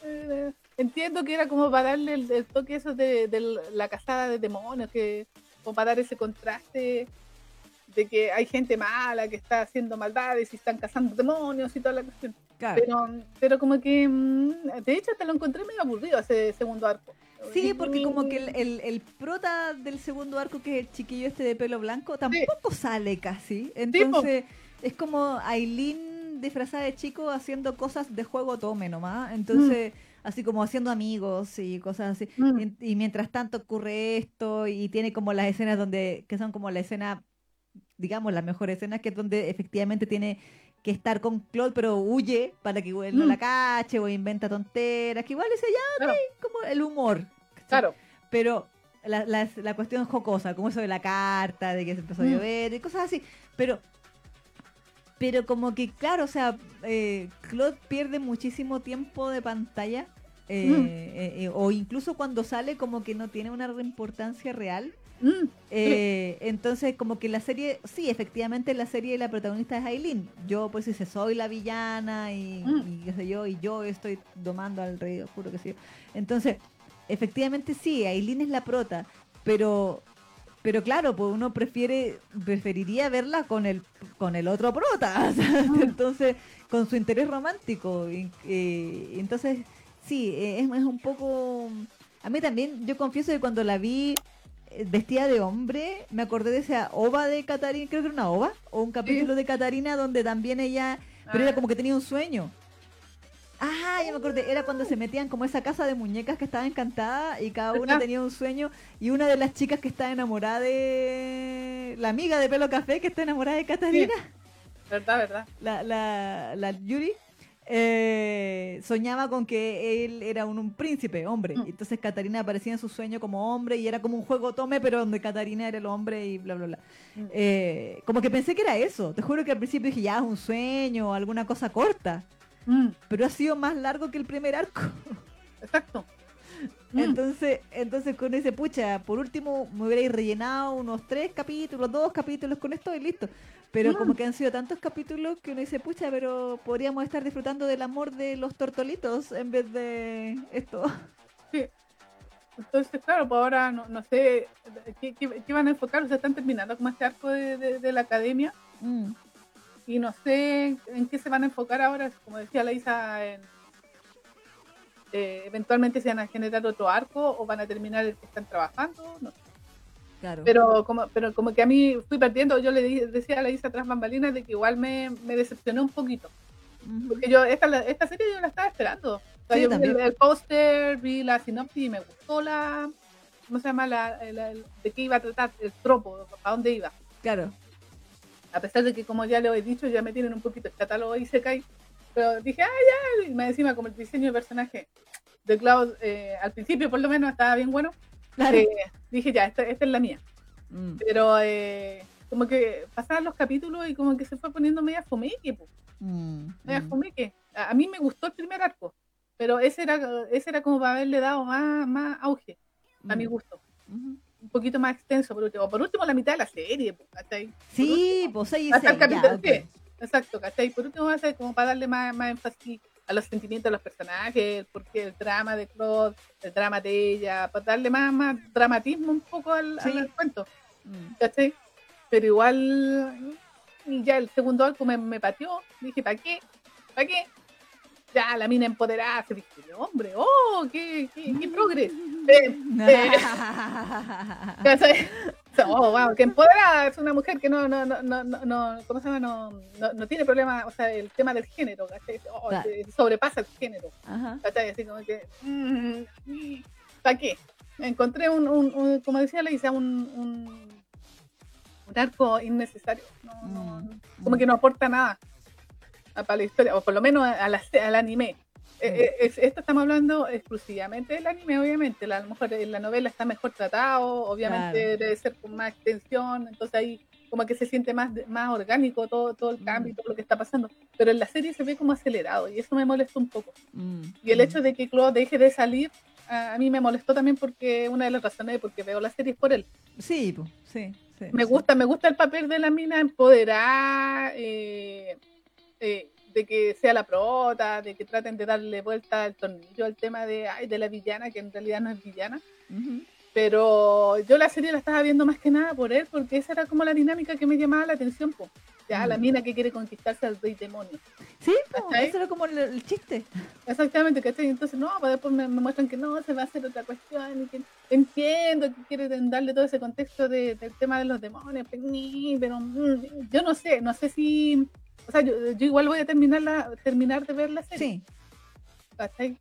eh, entiendo que era como para darle el, el toque eso de, de la casada de demonios, que como para dar ese contraste de que hay gente mala que está haciendo maldades y están cazando demonios y toda la cuestión. Claro. Pero, pero como que, mm, de hecho, te lo encontré medio aburrido ese segundo arco. Sí, porque como que el, el, el prota del segundo arco, que es el chiquillo este de pelo blanco, tampoco sale casi. Entonces, es como Aileen disfrazada de chico haciendo cosas de juego tome nomás. Entonces, así como haciendo amigos y cosas así. Mm. Y, y mientras tanto ocurre esto y tiene como las escenas donde, que son como la escena, digamos, las mejores escenas, que es donde efectivamente tiene que estar con Claude, pero huye para que él no Mm. la cache o inventa tonteras, que igual dice ya, Claro. ok, como el humor. Claro. Pero la, la, la cuestión jocosa, como eso de la carta, de que se empezó a Mm. llover y cosas así. Pero, pero como que, claro, o sea, eh, Claude pierde muchísimo tiempo de pantalla. eh, Mm. eh, eh, o incluso cuando sale como que no tiene una importancia real. Mm, Eh, entonces, como que la serie, sí, efectivamente la serie la protagonista es Aileen. Yo, pues, dice, soy la villana y, Mm. y qué sé yo, y yo estoy domando al rey, juro que sí. Entonces, efectivamente sí, Aileen es la prota, pero, pero claro, pues uno prefiere, preferiría verla con el, con el otro prota, [laughs] entonces, con su interés romántico. y- eh, entonces, sí, eh, es, es un poco... A mí también, yo confieso que cuando la vi eh, vestida de hombre, me acordé de esa ova de Catarina, creo que era una ova, o un capítulo de Catarina donde también ella, pero Ah. era como que tenía un sueño. Ah, ya me acordé, era cuando se metían como esa casa de muñecas que estaba encantada y cada una tenía un sueño y una de las chicas que está enamorada de la amiga de pelo café que está enamorada de Catarina, ¿Verdad, verdad? la, la, la Yuri, eh, soñaba con que él era un, un príncipe, hombre. Mm. Entonces Catarina aparecía en su sueño como hombre y era como un juego tome, pero donde Catarina era el hombre y bla, bla, bla. Mm. Eh, como que pensé que era eso. Te juro que al principio dije, ya, es un sueño o alguna cosa corta. Mm, Pero ha sido más largo que el primer arco. exacto. Mm, [laughs] Entonces, entonces con ese pucha, por último me hubierais rellenado unos tres capítulos, dos capítulos con esto y listo. Pero Mm. como que han sido tantos capítulos que uno dice, pucha, pero podríamos estar disfrutando del amor de los tortolitos en vez de esto. sí. Entonces, claro, pues ahora no, no sé ¿qué, qué, qué van a enfocar. O sea, están terminando como este arco de, de- de la academia Mm, y no sé en qué se van a enfocar ahora. Como decía la Isa, en, eh, eventualmente se van a generar otro arco o van a terminar el que están trabajando. No sé. claro. Pero como, pero como que a mí fui perdiendo, yo le di- decía a la Isa tras bambalinas de que igual me, me decepcionó un poquito. Porque yo, esta, esta serie yo la estaba esperando. O sea, Sí, yo vi el, el póster, vi la sinopsis y me gustó la. ¿Cómo se llama? La, de qué iba a tratar, el tropo, para dónde iba. Claro. A pesar de que, como ya lo he dicho, ya me tienen un poquito el catálogo y se cae. Pero dije, ah, ya. Y más encima, como el diseño de personaje de Cloud, eh, al principio por lo menos estaba bien bueno. Claro. eh, dije, ya, esta, esta es la mía. Mm, Pero eh, como que pasaban los capítulos y como que se fue poniendo media fomeque, po, mm, media mm. fomeque. A, a mí me gustó el primer arco, pero ese era, ese era como para haberle dado más, más auge, a mi Mm. gusto. Ujú. Un poquito más extenso, por último. Por último, la mitad de la serie, ¿cachai? Sí, pues y Hasta el capítulo ok. 10. Exacto, ¿cachai? Por último, va a ser como para darle más, más énfasis a los sentimientos de los personajes, porque el drama de Claude, el drama de ella, para darle más, más dramatismo un poco al, Sí. al cuento. Mm. ¿cachai? Pero igual, ya el segundo arco me, me pateó. Dije, ¿para qué? ¿Para qué? Ya, la mina empoderada se viste de hombre. ¡Oh, qué, qué, qué progres! [laughs] Eh, eh, [laughs] oh, wow, que empoderada es una mujer que no, no, no, no, no, ¿cómo se llama? No, no, no tiene problema, o sea, el tema del género, ¿cachai? Oh, Claro. sobrepasa el género. Ajá. ¿cachai? Así como que, ¿para qué? Encontré un, un, un- como decía Leisa, un, un, un arco innecesario. No, Mm, como mm. que no aporta nada para la historia, o por lo menos a la- al anime. Eh, Mm. eh, es- esto estamos hablando exclusivamente del anime, obviamente. La, a lo mejor en la novela está mejor tratado, obviamente Claro. debe ser con más extensión, entonces ahí como que se siente más, más orgánico todo, todo el Mm. cambio y todo lo que está pasando. Pero en la serie se ve como acelerado y eso me molesta un poco. Mm, Y el mm. hecho de que Claude deje de salir, a, a mí me molestó también porque una de las razones de por qué veo la serie es por él. Sí, sí, sí. Me sí. gusta, me gusta el papel de la mina empoderada, eh, eh, de que sea la prota, de que traten de darle vuelta al tornillo al tema de, ay, de la villana, que en realidad no es villana. Ujú. Pero yo la serie la estaba viendo más que nada por él, porque esa era como la dinámica que me llamaba la atención. po. Ya, la Mm. mina que quiere conquistarse al rey demonio. Sí, po, eso era como el, el chiste. Exactamente, ¿cachai? Entonces, no, pues después me, me muestran que no, se va a hacer otra cuestión y que entiendo que quieren darle todo ese contexto de- del tema de los demonios, pero, pero, mm, yo no sé, no sé si, o sea, yo, yo igual voy a terminar, la, terminar de ver la serie, Sí. ¿cachai?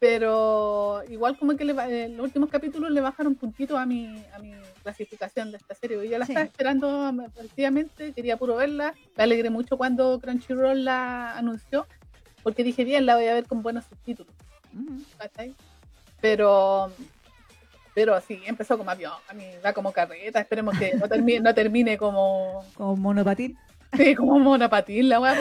Pero igual como que le eh, los últimos capítulos le bajaron puntito a mi, a mi clasificación de esta serie. Yo la Sí. estaba esperando mm, efectivamente, quería puro verla. Me alegré mucho cuando Crunchyroll la anunció, porque dije, bien, la voy a ver con buenos subtítulos. Ujú. ¿cachai? Pero, pero sí, empezó como avión, a mí va como carreta, esperemos que no termine, no termine como, Como monopatín. Sí, como monopatín la weá,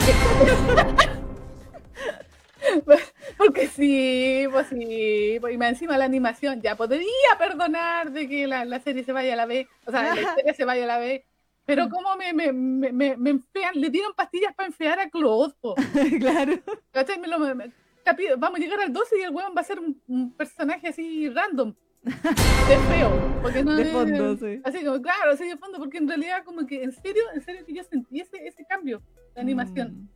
porque, porque sí, pues sí, pues, y más encima la animación, ya podría perdonar de que la, la serie se vaya a la vez, o sea, la historia se vaya a la vez, pero como me, me, me, me, me enfean, le dieron pastillas para enfriar a Claude, [laughs] claro. Lo- me- vamos a llegar al 12 y el weón va a ser un, un personaje así random. De feo. Porque no De es- sí. Así como, claro, así de fondo, porque en realidad como que en serio, en serio que yo sentí ese, ese cambio de animación. Mm.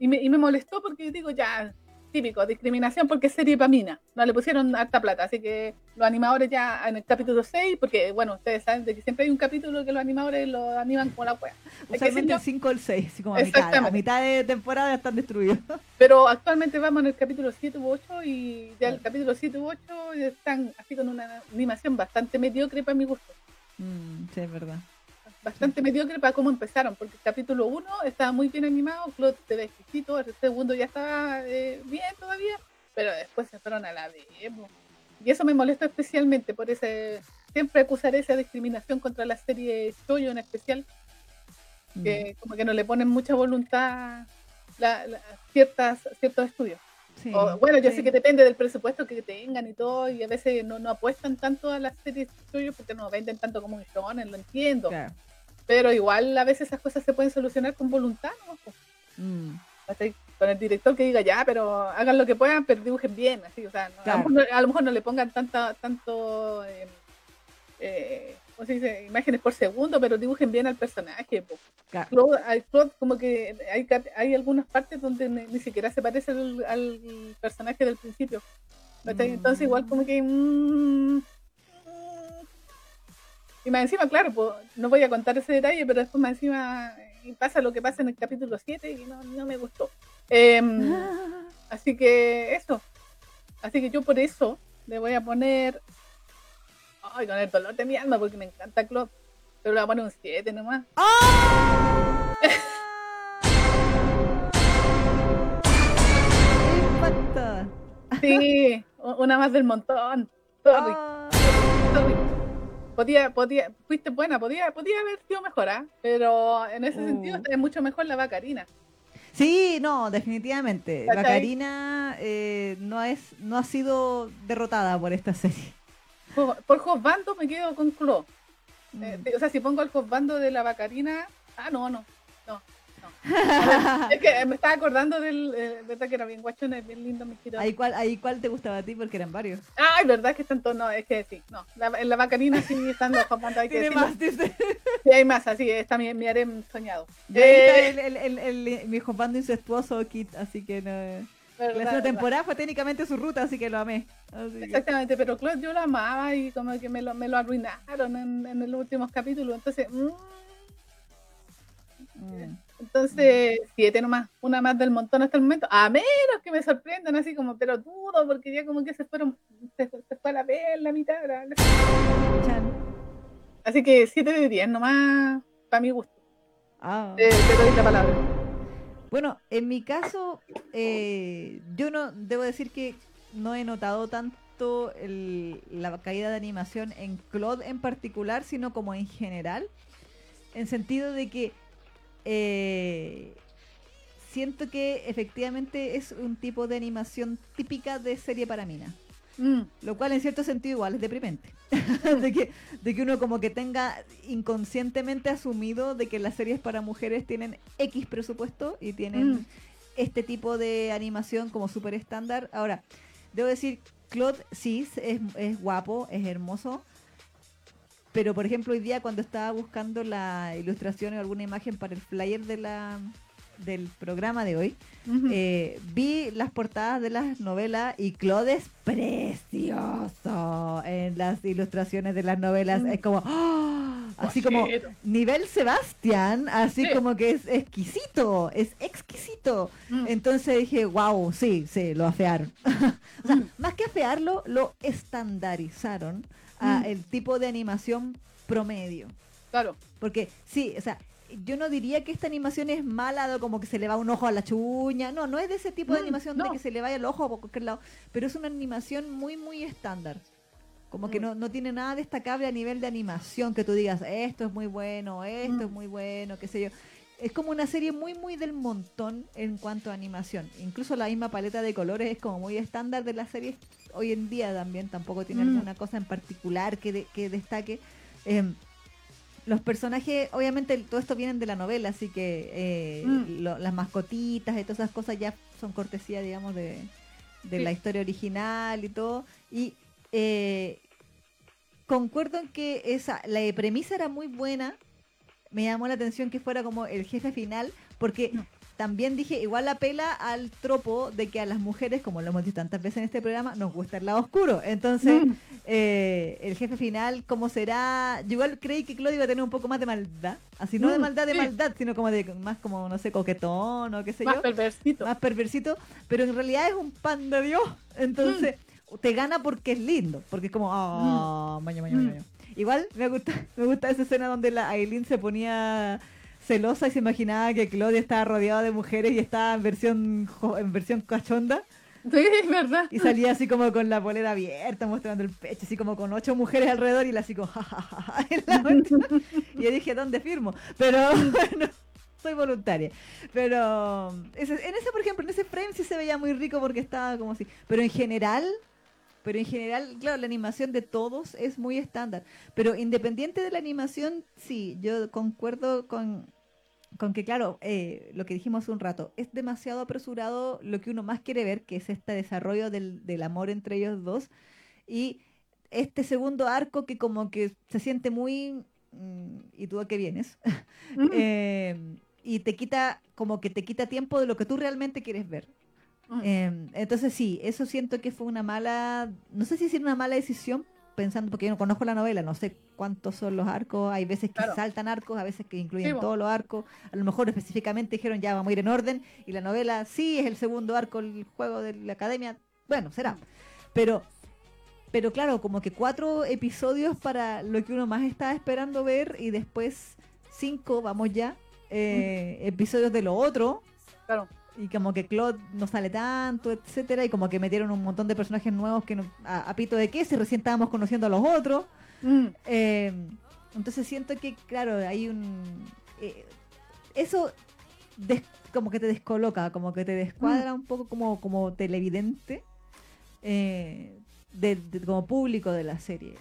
Y, me, y me molestó porque digo, ya, típico, discriminación porque es serie para mina. No le pusieron harta plata, así que los animadores ya en el capítulo 6, porque bueno, ustedes saben de que siempre hay un capítulo que los animadores lo animan como la wea. Usualmente el 5 o el 6, así como a mitad, a mitad de temporada están destruidos. Pero actualmente vamos en el capítulo 7 u 8 y ya el capítulo 7 u 8 están así con una animación bastante mediocre para mi gusto. Mm, sí, es verdad bastante mediocre para cómo empezaron, porque el capítulo 1 estaba muy bien animado, Claude se ve exquisito, el segundo ya estaba eh, bien todavía, pero después se fueron a la vez. Y eso me molesta especialmente, por ese siempre acusaré esa discriminación contra la serie Choyo en especial, que mm. como que no le ponen mucha voluntad la, ciertas, ciertos estudios. bueno, yo sé que depende del presupuesto que tengan y todo, y a veces no, no apuestan tanto a las series Choyo porque no venden tanto como un shonen, lo entiendo. Pero igual a veces esas cosas se pueden solucionar con voluntad, ¿no? Mm. Con el director que diga, ya, pero hagan lo que puedan, pero dibujen bien, así, o sea, a, lo mejor no, le pongan tanta, tanto, eh, eh, ¿cómo se dice? Imágenes por segundo, pero dibujen bien al personaje. hay, como que hay, hay algunas partes donde ni, siquiera se parece al, personaje del principio. Entonces igual como que... Mm, y más encima, claro, pues, no voy a contar ese detalle, pero después más encima pasa lo que pasa en el capítulo 7 y no, me gustó. Em, [laughs] así que eso. Así que yo por eso le voy a poner. Ay, con el dolor de mi alma, porque me encanta Club. Pero le voy a poner un 7 nomás. ¡Ah! [laughs] sí, una más del montón. Sorry. Ah podía, podía, fuiste buena, podía, podía haber sido mejor, ¿ah? pero en ese sentido uh. es mucho mejor la vacarina. Sí, no, definitivamente. La Vacarina eh, no es, no ha sido derrotada por esta serie. Por, por Josbando me quedo con Clo. Eh, mm. o sea, si pongo el Josbando de la Vacarina, ah, no, no, [laughs] es que me estaba acordando del, eh, verdad que era bien guachón, bien lindo mi giro. ¿Ahí cuál, ¿Ahí cuál te gustaba a ti? Porque eran varios. Ay, verdad que están todos, no, es que sí, no, la, en la bacanina sí están los. Hay Tiene más, dice. Sí, hay más, así, está mi, mi harem soñado. Eh, el, el, el, mi Jopando incestuoso Kit, así que no... La segunda temporada fue técnicamente su ruta, así que lo amé. Exactamente, pero Claude yo lo amaba y como que me lo, me lo arruinaron en, en los últimos capítulos, entonces... Mmm, mm. Entonces, siete nomás, una más del montón hasta el momento, a menos que me sorprendan así como, pero dudo, porque ya como que se fueron, se, fue a la vez la mitad. Así que siete de diez nomás, para mi gusto. Ah. te doy la palabra. Bueno, en mi caso, eh, yo no debo decir que no he notado tanto la caída de animación en Claude en particular, sino como en general, en sentido de que eh, siento que efectivamente es un tipo de animación típica de serie para mina. Mm. Lo cual en cierto sentido igual es deprimente. [laughs] de, que, de que uno como que tenga inconscientemente asumido de que las series para mujeres tienen X presupuesto y tienen mm. este tipo de animación como súper estándar. Ahora, debo decir, Claude sí es, es guapo, es hermoso, pero, por ejemplo, hoy día cuando estaba buscando la ilustración o alguna imagen para el flyer de la del programa de hoy, eh, vi las portadas de las novelas y Claude es precioso en las ilustraciones de las novelas. Es como, ¡ah! así como nivel Sebastián, así como que es exquisito, es exquisito. Mm. Entonces dije, wow, sí, sí, lo afearon. [laughs] o sea, mm. más que afearlo, lo estandarizaron a mm. el tipo de animación promedio. Claro. Porque sí, o sea, yo no diría que esta animación es mala, como que se le va un ojo a la chuña. No, no es de ese tipo de mm, animación de que se le vaya el ojo a cualquier lado. Pero es una animación muy, muy estándar. Como que mm. no, no tiene nada destacable a nivel de animación que tú digas, esto es muy bueno, esto es muy bueno, qué sé yo. Es como una serie muy, muy del montón en cuanto a animación. Incluso la misma paleta de colores es como muy estándar de las series hoy en día también tampoco tiene mm. alguna cosa en particular que, que destaque. Em, los personajes, obviamente todo esto vienen de la novela, así que eh, mm. las mascotitas y todas esas cosas ya son cortesía, digamos, de, la historia original y todo. Y eh, concuerdo en que esa, la premisa era muy buena. Me llamó la atención que fuera como el jefe final, porque también dije, igual apela al tropo de que a las mujeres, como lo hemos dicho tantas veces en este programa, nos gusta el lado oscuro. Entonces, Mm. eh, el jefe final, ¿cómo será? Yo igual creí que Claudio iba a tener un poco más de maldad. Así, no de Mm, maldad de sí. maldad, sino como de más como, no sé, coquetón o qué sé Más yo. perversito. Más perversito. Pero en realidad es un pan de Dios. Entonces, te gana porque es lindo. Porque es como, ah, maña, maña, Mm. Igual me gusta, [laughs] me gusta esa escena donde la Aileen se ponía celosa y se imaginaba que Claudia estaba rodeada de mujeres y estaba en versión en versión cachonda Sí, es verdad. y salía así como con la polera abierta mostrando el pecho así como con ocho mujeres alrededor y la así como ja, ja, ja, ja, en la [laughs] cuestión. y yo dije ¿dónde firmo? pero [laughs] bueno soy voluntaria pero ese- en ese por ejemplo en ese frame sí se veía muy rico porque estaba como así pero en general pero en general, claro, la animación de todos es muy estándar. Pero independiente de la animación, sí, yo concuerdo con, con que, claro, eh, lo que dijimos hace un rato, es demasiado apresurado lo que uno más quiere ver, que es este desarrollo del, del amor entre ellos dos. Y este segundo arco que como que se siente muy... mm, ¿Y tú a qué vienes? [laughs] Mm. Eh, y te quita, como que te quita tiempo de lo que tú realmente quieres ver. Mm. Eh, entonces sí, eso siento que fue una mala, no sé si decir una mala decisión, pensando, porque yo no conozco la novela, no sé cuántos son los arcos, hay veces que Claro. saltan arcos, a veces que incluyen Sí, todos los arcos, a lo mejor específicamente dijeron ya vamos a ir en orden, y la novela sí es el segundo arco, el juego de la academia, bueno, será, pero... Pero claro, como que cuatro episodios para lo que uno más estaba esperando ver y después cinco, vamos ya, eh, episodios de lo otro, Claro. Y como que Claude no sale tanto, etcétera, y como que metieron un montón de personajes nuevos que no, a, a pito de qué, si recién estábamos conociendo a los otros. Mm. Eh, entonces siento que, claro, hay un... eh, eso des- como que te descoloca, como que te descuadra un poco como, como televidente, eh, de, de- como público de la serie.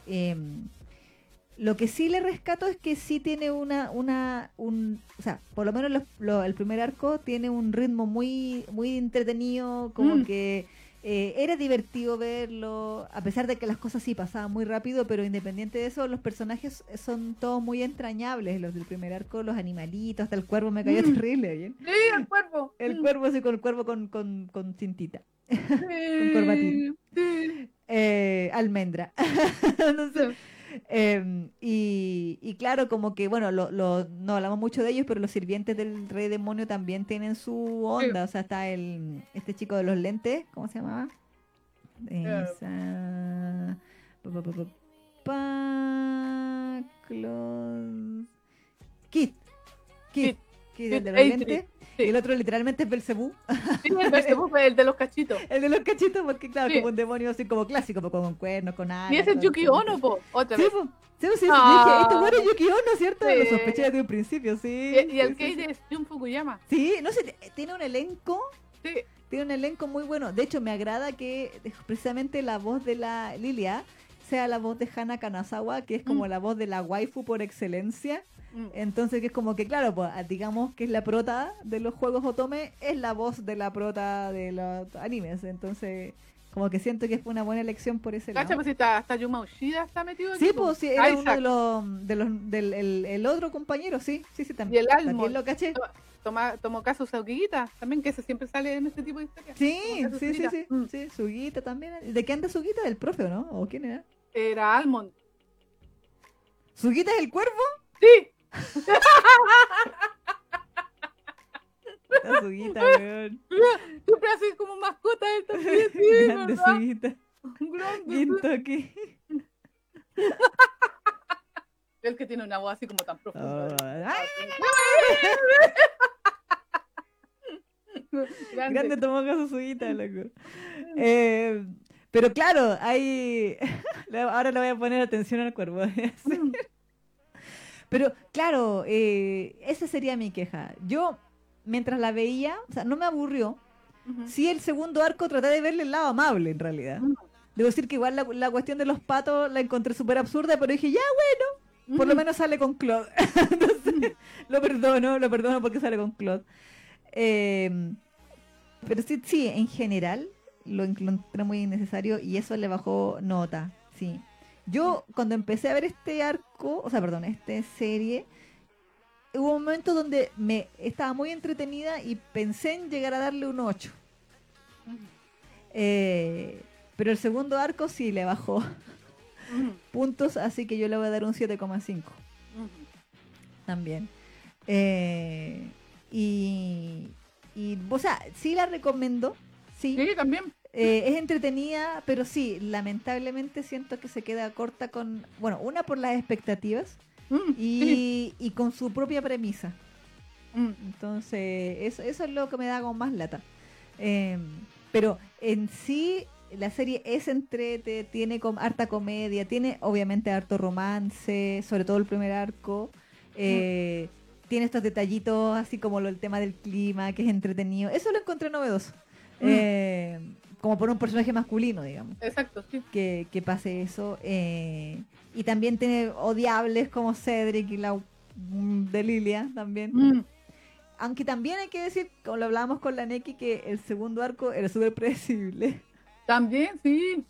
Lo que sí le rescato es que sí tiene una, una, un, o sea, por lo menos los- lo- el primer arco tiene un ritmo muy, muy entretenido, como Mm. que eh, era divertido verlo, a pesar de que las cosas sí pasaban muy rápido, pero independiente de eso, los personajes son todos muy entrañables, los del primer arco, los animalitos, hasta el cuervo me cayó Mm. terrible, ¿bien? Sí, el cuerpo. El Mm. cuervo así con el cuervo con, con, con cintita. [laughs] Sí, corbatín. sí. Eh, almendra. [laughs] No sé. Eh, y, y claro, como que, bueno, lo, lo- no hablamos mucho de ellos, pero los sirvientes del rey demonio también tienen su onda. O sea, está el este chico de los lentes, ¿cómo se llamaba? Esa... pa, pa, pa, Kit. Kit. Kit. Kit, el de los lentes. Sí. [laughs] Y el otro literalmente es Belcebú. Sí, el Belcebú el de los cachitos. El de los cachitos, porque claro, Sí. como un demonio así como clásico, pues, con cuernos, con alas. Y ese es Yuki Ono, po. Otra Sí, vez. pues. Sí, sí, Ah. dije, este bueno es Yuki Ono, ¿cierto? Lo sospeché desde un principio, sí. Y, y el Kate es Jun Fukuyama. Sí, no sé, t- tiene un elenco, Sí. tiene un elenco muy bueno. De hecho, me agrada que eh, precisamente la voz de la Lilia sea la voz de Hana Kanazawa, que es como Mm. la voz de la waifu por excelencia. Mm. Entonces, que es como que, claro, pues, digamos que es la prota de los juegos Otome, es la voz de la prota de los animes. Entonces, como que siento que fue una buena elección por ese lado. Cacha, pues si está, hasta Yuma Ushida está metido aquí, Sí, pues sí, era uno de los, de los del el, el otro compañero, sí, sí, sí, Y también. el también Almond. lo caché. Toma, tomó caso Sauquiguita, también que ese siempre sale en este tipo de historias. Sí, sí, sí, sí, Mm. sí, Suguita también. ¿De qué anda Suguita? ¿Del profe o no? ¿O quién era? Era Almond. ¿Suguita es el cuervo? Sí, Puta Suguita, weón. siempre así como mascota él también, sí, [laughs] Grande ¿verdad? Suguita. Grande. Quinto aquí. El que tiene una voz así como tan profunda. Ah, Grande. Grande tomó caso Suguita, loco. Eh, pero claro, hay. [laughs] Ahora le voy a poner atención al cuervo. Mm. Pero claro, eh, esa sería mi queja. Yo, mientras la veía, o sea, no me aburrió. Ujú. Sí, el segundo arco traté de verle el lado amable, en realidad. Mm. Debo decir que igual la, la cuestión de los patos la encontré súper absurda, pero dije, ya, bueno, por lo menos sale con Claude. [laughs] Entonces, lo perdono, lo perdono porque sale con Claude. Eh, pero sí, sí, en general lo encontré muy innecesario y eso le bajó nota, sí. Yo cuando empecé a ver este arco, o sea, perdón, esta serie, hubo un momento donde me estaba muy entretenida y pensé en llegar a darle un 8. Eh, pero el segundo arco sí le bajó [laughs] puntos, así que yo le voy a dar un 7,5 también. Eh, y, y, o sea, sí la recomiendo. Sí, Sí, también. Eh, es entretenida, pero sí, lamentablemente siento que se queda corta con, bueno, una por las expectativas Mm, sí. y, y con su propia premisa. Mm, Entonces, eso, eso es lo que me da como más lata. Eh, pero en sí, la serie es entrete, tiene com- harta comedia, tiene obviamente harto romance, sobre todo el primer arco. Eh, Tiene estos detallitos, así como lo, el tema del clima, que es entretenido. Eso lo encontré novedoso. Mm. Eh, como por un personaje masculino, digamos Exacto, sí. que, que pase eso. eh, y también tiene odiables como Cedric y la mm, de Lilia también. Mm, Aunque también hay que decir, como lo hablábamos con la Neki, que el segundo arco era súper predecible. También, sí.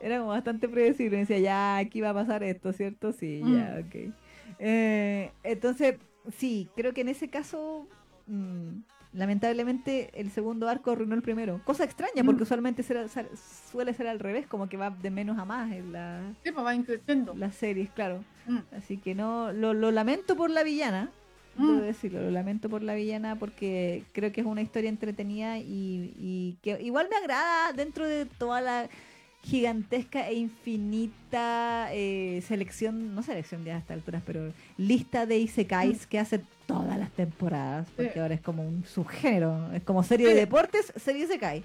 Era como bastante predecible. Decía, ya, aquí va a pasar esto, ¿cierto? Sí, ya, ok. Eh, entonces, sí, creo que en ese caso, mm, lamentablemente, el segundo arco arruinó el primero. Cosa extraña, Mm. porque usualmente será- sal- suele ser al revés, como que va de menos a más en la, Sí, pues va increciendo. las series, claro. Mm, Así que no, lo, lo lamento por la villana, Mm. debo decirlo, lo lamento por la villana porque creo que es una historia entretenida y, y que igual me agrada dentro de toda la gigantesca e infinita eh, selección, no selección ya a estas alturas, pero lista de isekais que hace todas las temporadas, porque Mm. Ahora es como un subgénero, es como serie de deportes, serie isekai.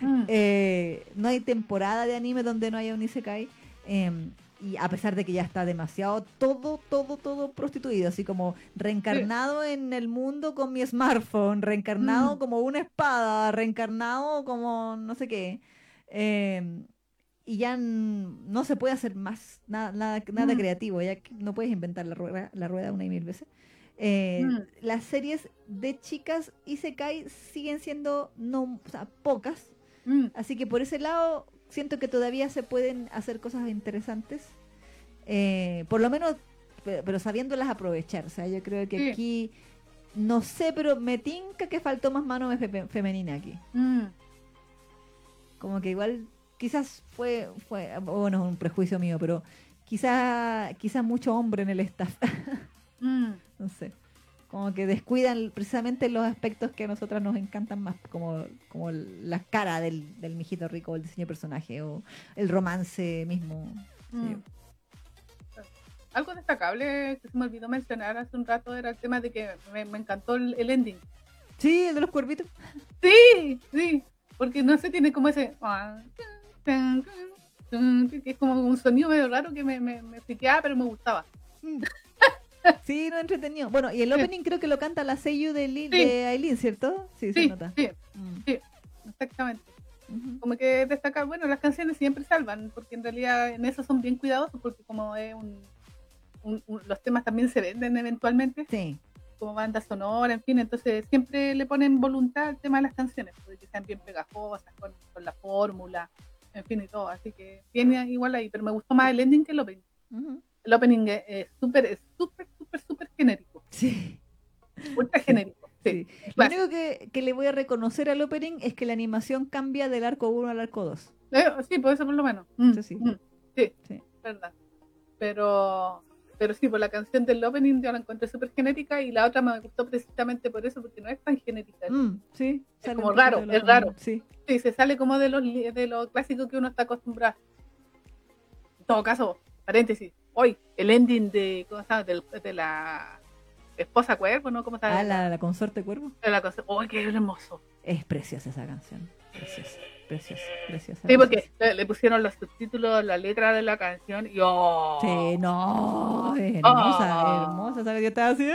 mm. Eh, no hay temporada de anime donde no haya un isekai. eh, y a pesar de que ya está demasiado todo, todo, todo prostituido, así como reencarnado en el mundo con mi smartphone, reencarnado Mm. como una espada, reencarnado como no sé qué. eh, y ya no se puede hacer más nada, nada, nada Mm. creativo, ya que no puedes inventar la rueda, la rueda una y mil veces. Eh, Mm. Las series de chicas Isekai siguen siendo no, o sea, pocas, Mm, Así que por ese lado siento que todavía se pueden hacer cosas interesantes. Eh, por lo menos, pe- pero sabiéndolas aprovechar. O sea, yo creo que Sí. aquí, no sé, pero me tinca que faltó más mano fe- femenina aquí. mm. Como que igual, quizás fue, fue bueno, es un prejuicio mío, pero quizás quizás mucho hombre en el staff. [laughs] Mm, no sé. Como que descuidan precisamente los aspectos que a nosotras nos encantan más, como, como la cara del, del mijito rico, el diseño de personaje o el romance mismo. mm. Algo destacable que se me olvidó mencionar hace un rato era el tema de que me, me encantó el, el ending. Sí, el de los cuervitos. Sí, sí, porque no sé, tiene como ese... que [laughs] es como un sonido medio raro que me, me, me friqueaba, pero me gustaba. [laughs] Sí, no entretenido. Bueno, y el Sí. opening creo que lo canta la Seiyu de, Li- Sí. de Aileen, ¿cierto? Sí, se Sí, nota. sí, Mm. exactamente. Ujú. Como que destacar, bueno, las canciones siempre salvan, porque en realidad en eso son bien cuidadosos, porque como es un, un- un- los temas también se venden eventualmente, Sí. como banda sonora, en fin, entonces siempre le ponen voluntad al tema de las canciones, porque que sean bien pegajosas, con, con la fórmula, en fin y todo, así que viene igual ahí, pero me gustó más el ending que el opening. El opening es súper, es súper, súper, súper genérico, Sí. ultra genérico. Sí, Sí. Lo único que, que le voy a reconocer al opening es que la animación cambia del arco 1 al arco 2. Eh, sí, por eso por lo menos. Mm, Eso sí. mm, sí, Sí. verdad. Pero, pero sí, por la canción del opening yo la encontré súper genérica y la otra me gustó precisamente por eso, porque no es tan genérica. Mm, sí. Es como raro, de es raro. Sí. Sí, se sale como de los de lo clásico que uno está acostumbrado. En todo caso, paréntesis, hoy el ending de, ¿cómo llama? Del- de la esposa cuervo, ¿no? ¿Cómo está? Ah, la, la consorte cuervo. de la cosa. ¡Ay, qué hermoso! Es preciosa esa canción. Preciosa, preciosa, preciosa. Sí, porque le, le pusieron los subtítulos, la letra de la canción y ¡oh! Sí, no, es hermosa, hermosa. ¿sabes? Yo estaba así.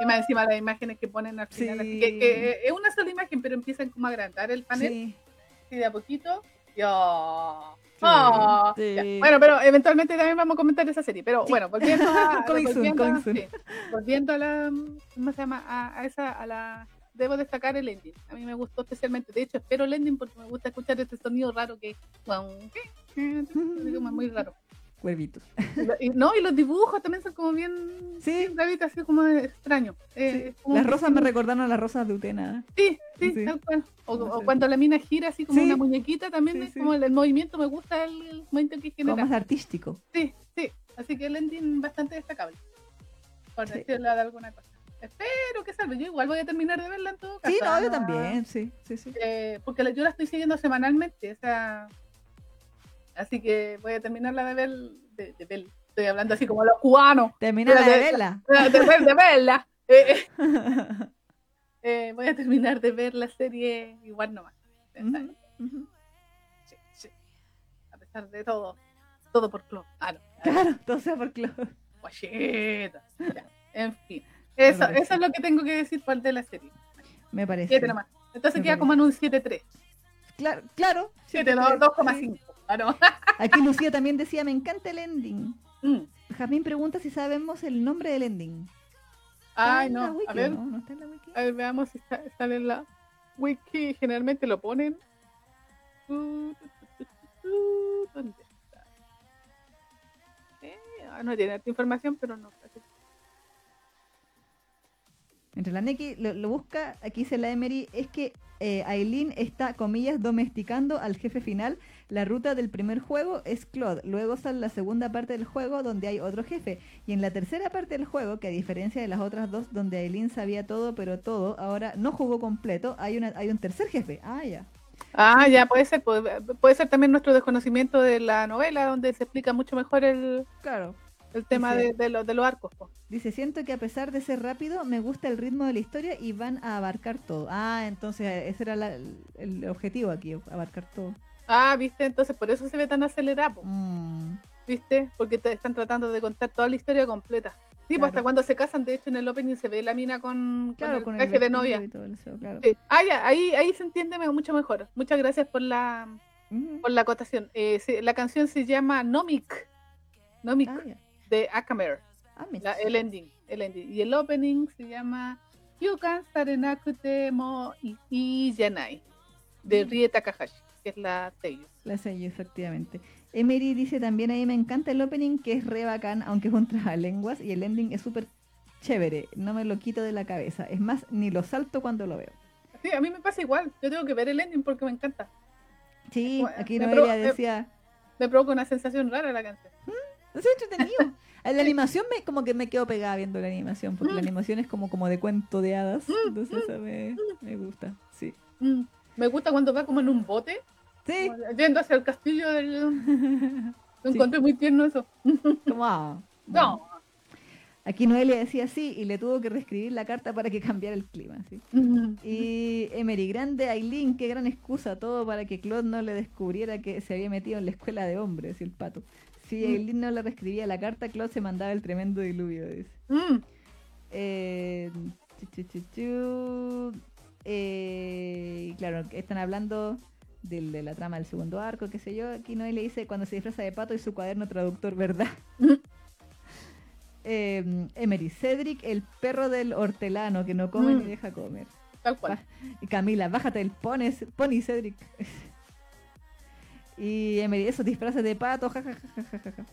Y más encima las imágenes que ponen al final. Sí. Así que, que, eh, es una sola imagen, pero empiezan como a agrandar el panel Sí, así de a poquito. Y, oh, oh, sí. Bueno, pero eventualmente también vamos a comentar esa serie. Pero Sí. bueno, volviendo a, [laughs] soon, volviendo, soon. sí, volviendo a la, ¿cómo se llama? A, a esa, a la, debo destacar el ending. A mí me gustó especialmente. De hecho, espero el ending porque me gusta escuchar este sonido raro que, es muy raro. Y y no, y los dibujos también son como bien. Sí. rabitos, así como extraños. Eh, como Las rosas me recordaron a las rosas de Utena. Sí, sí, Sí. tal cual. O, No o cuando la mina gira así como Sí. una muñequita también, es como el, el movimiento, me gusta el, el movimiento que Como genera. más artístico. Sí, sí. Así que el ending bastante destacable. Por decirlo de alguna cosa. Espero que salga. Yo igual voy a terminar de verla en todo caso. Sí, no, yo ah, también, sí, sí, sí. eh, porque yo la estoy siguiendo semanalmente, o sea. Así que voy a terminarla de ver. De, de ver. Estoy hablando así como los cubanos. Termina de de- verla. De, de ver- de verla. [laughs] Eh, eh, voy a terminar de ver la serie igual nomás. Ujú. Sí, sí. A pesar de todo. Todo por club. Ah, no. Claro, [laughs] todo sea por Claude. Guacheta. En fin. Eso, eso es lo que tengo que decir por de la serie. Me parece. 7 nomás. Entonces Me queda parece. como en un 7-3. Claro, claro. 7, sí. 2,5. Ah, no. Aquí Lucía también decía, me encanta el ending. Mm. Jazmín pregunta si sabemos el nombre del ending. Ay, Está no. wiki, A ver, ¿no? ¿No está en la wiki? a ver, veamos si está- sale en la wiki. Generalmente lo ponen. ¿Dónde está? Eh, ah, no tiene harta información, pero no. Mientras la Neki lo, lo busca, aquí dice la Emery, es que eh, Aileen está, comillas, domesticando al jefe final. La ruta del primer juego es Claude. Luego sale la segunda parte del juego donde hay otro jefe. Y en la tercera parte del juego, que a diferencia de las otras dos donde Aileen sabía todo, pero todo, ahora no jugó completo, hay, una, hay un tercer jefe. Ah, ya. Ah, ya puede ser. Puede, puede ser también nuestro desconocimiento de la novela, donde se explica mucho mejor el, Claro. El tema Dice- de, de, los- de los arcos. po. Dice, siento que a pesar de ser rápido, me gusta el ritmo de la historia y van a abarcar todo. Ah, entonces ese era la- el, objetivo aquí, abarcar todo. Ah, viste, entonces por eso se ve tan acelerado, Mm. viste, porque te están tratando de contar toda la historia completa. Sí, pues hasta cuando se casan, de hecho en el opening se ve la mina con, con Claro, el con el traje de novia. eso, claro. Sí. Ah, ya, ahí, ahí se entiende mucho mejor. Muchas gracias por la, por la acotación. Eh, sí, la canción se llama Nomic, Nomic Ah. De Akamer. Ah, La- el ending, el ending. Y el opening se llama Yukan Sarenakute Mo I- Iyanai de. Rie Takahashi, que es la Teiyu. La sello, efectivamente. Emery dice también ahí me encanta el opening que es re bacán, aunque es un [laughs] trabalenguas y el ending es súper chévere. No me lo quito de la cabeza. Es más, ni lo salto cuando lo veo. Sí, a mí me pasa igual. Yo tengo que ver el ending porque me encanta. Sí, Bueno, aquí Noelia me- decía, Me provoca una sensación rara la canción. [laughs] es entretenido. La animación me como que me quedo pegada viendo la animación, porque la Mm. animación es como, como de cuento de hadas. Entonces eso me, me gusta. Sí. Mm. Me gusta cuando va como en un bote, Sí. yendo hacia el castillo del... [laughs] Lo Sí. encontré muy tierno eso. [laughs] Como, ah, bueno. No. Aquí Noelia decía sí y le tuvo que reescribir la carta para que cambiara el clima. ¿sí? Mm. Y Emery, grande Aileen, qué gran excusa, todo para que Claude no le descubriera que se había metido en la escuela de hombres, y el pato. Si Mm. Aileen no le reescribía la carta, Claude se mandaba el tremendo diluvio, dice. Mm. Eh, chu, chu, chu, chu. Eh, claro, están hablando del- de la trama del segundo arco, qué sé yo. Aquí Noé le dice cuando se disfraza de pato y su cuaderno traductor, ¿verdad? Mm. [laughs] Eh, Emery, Cedric, el perro del hortelano que no come Mm. ni deja comer. Tal cual. Y Camila, bájate del pony, pony Cedric. [laughs] y Emery, esos disfraces de pato, jajajajaja.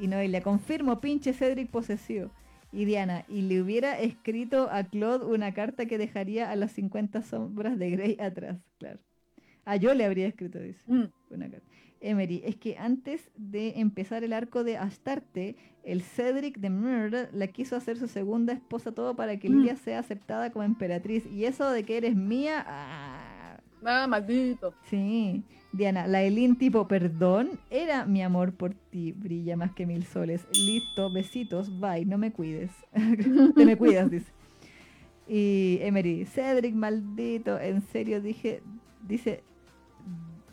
Y Noelia, confirmo, pinche Cedric posesivo. Y Diana, y le hubiera escrito a Claude una carta que dejaría a las 50 sombras de Grey atrás, claro. Ah, yo le habría escrito, dice. Mm. Una carta. Emery, es que antes de empezar el arco de Astarte, el Cedric de Murder la quiso hacer su segunda esposa todo para que Mm. Lilia sea aceptada como emperatriz. Y eso de que eres mía, ah, Nada, maldito. sí. Diana, la Elin tipo, perdón, era mi amor por ti, brilla más que mil soles. Listo, besitos, bye, no me cuides. [laughs] Te me cuidas, dice. Y Emery, Cedric, maldito, en serio dije, dice,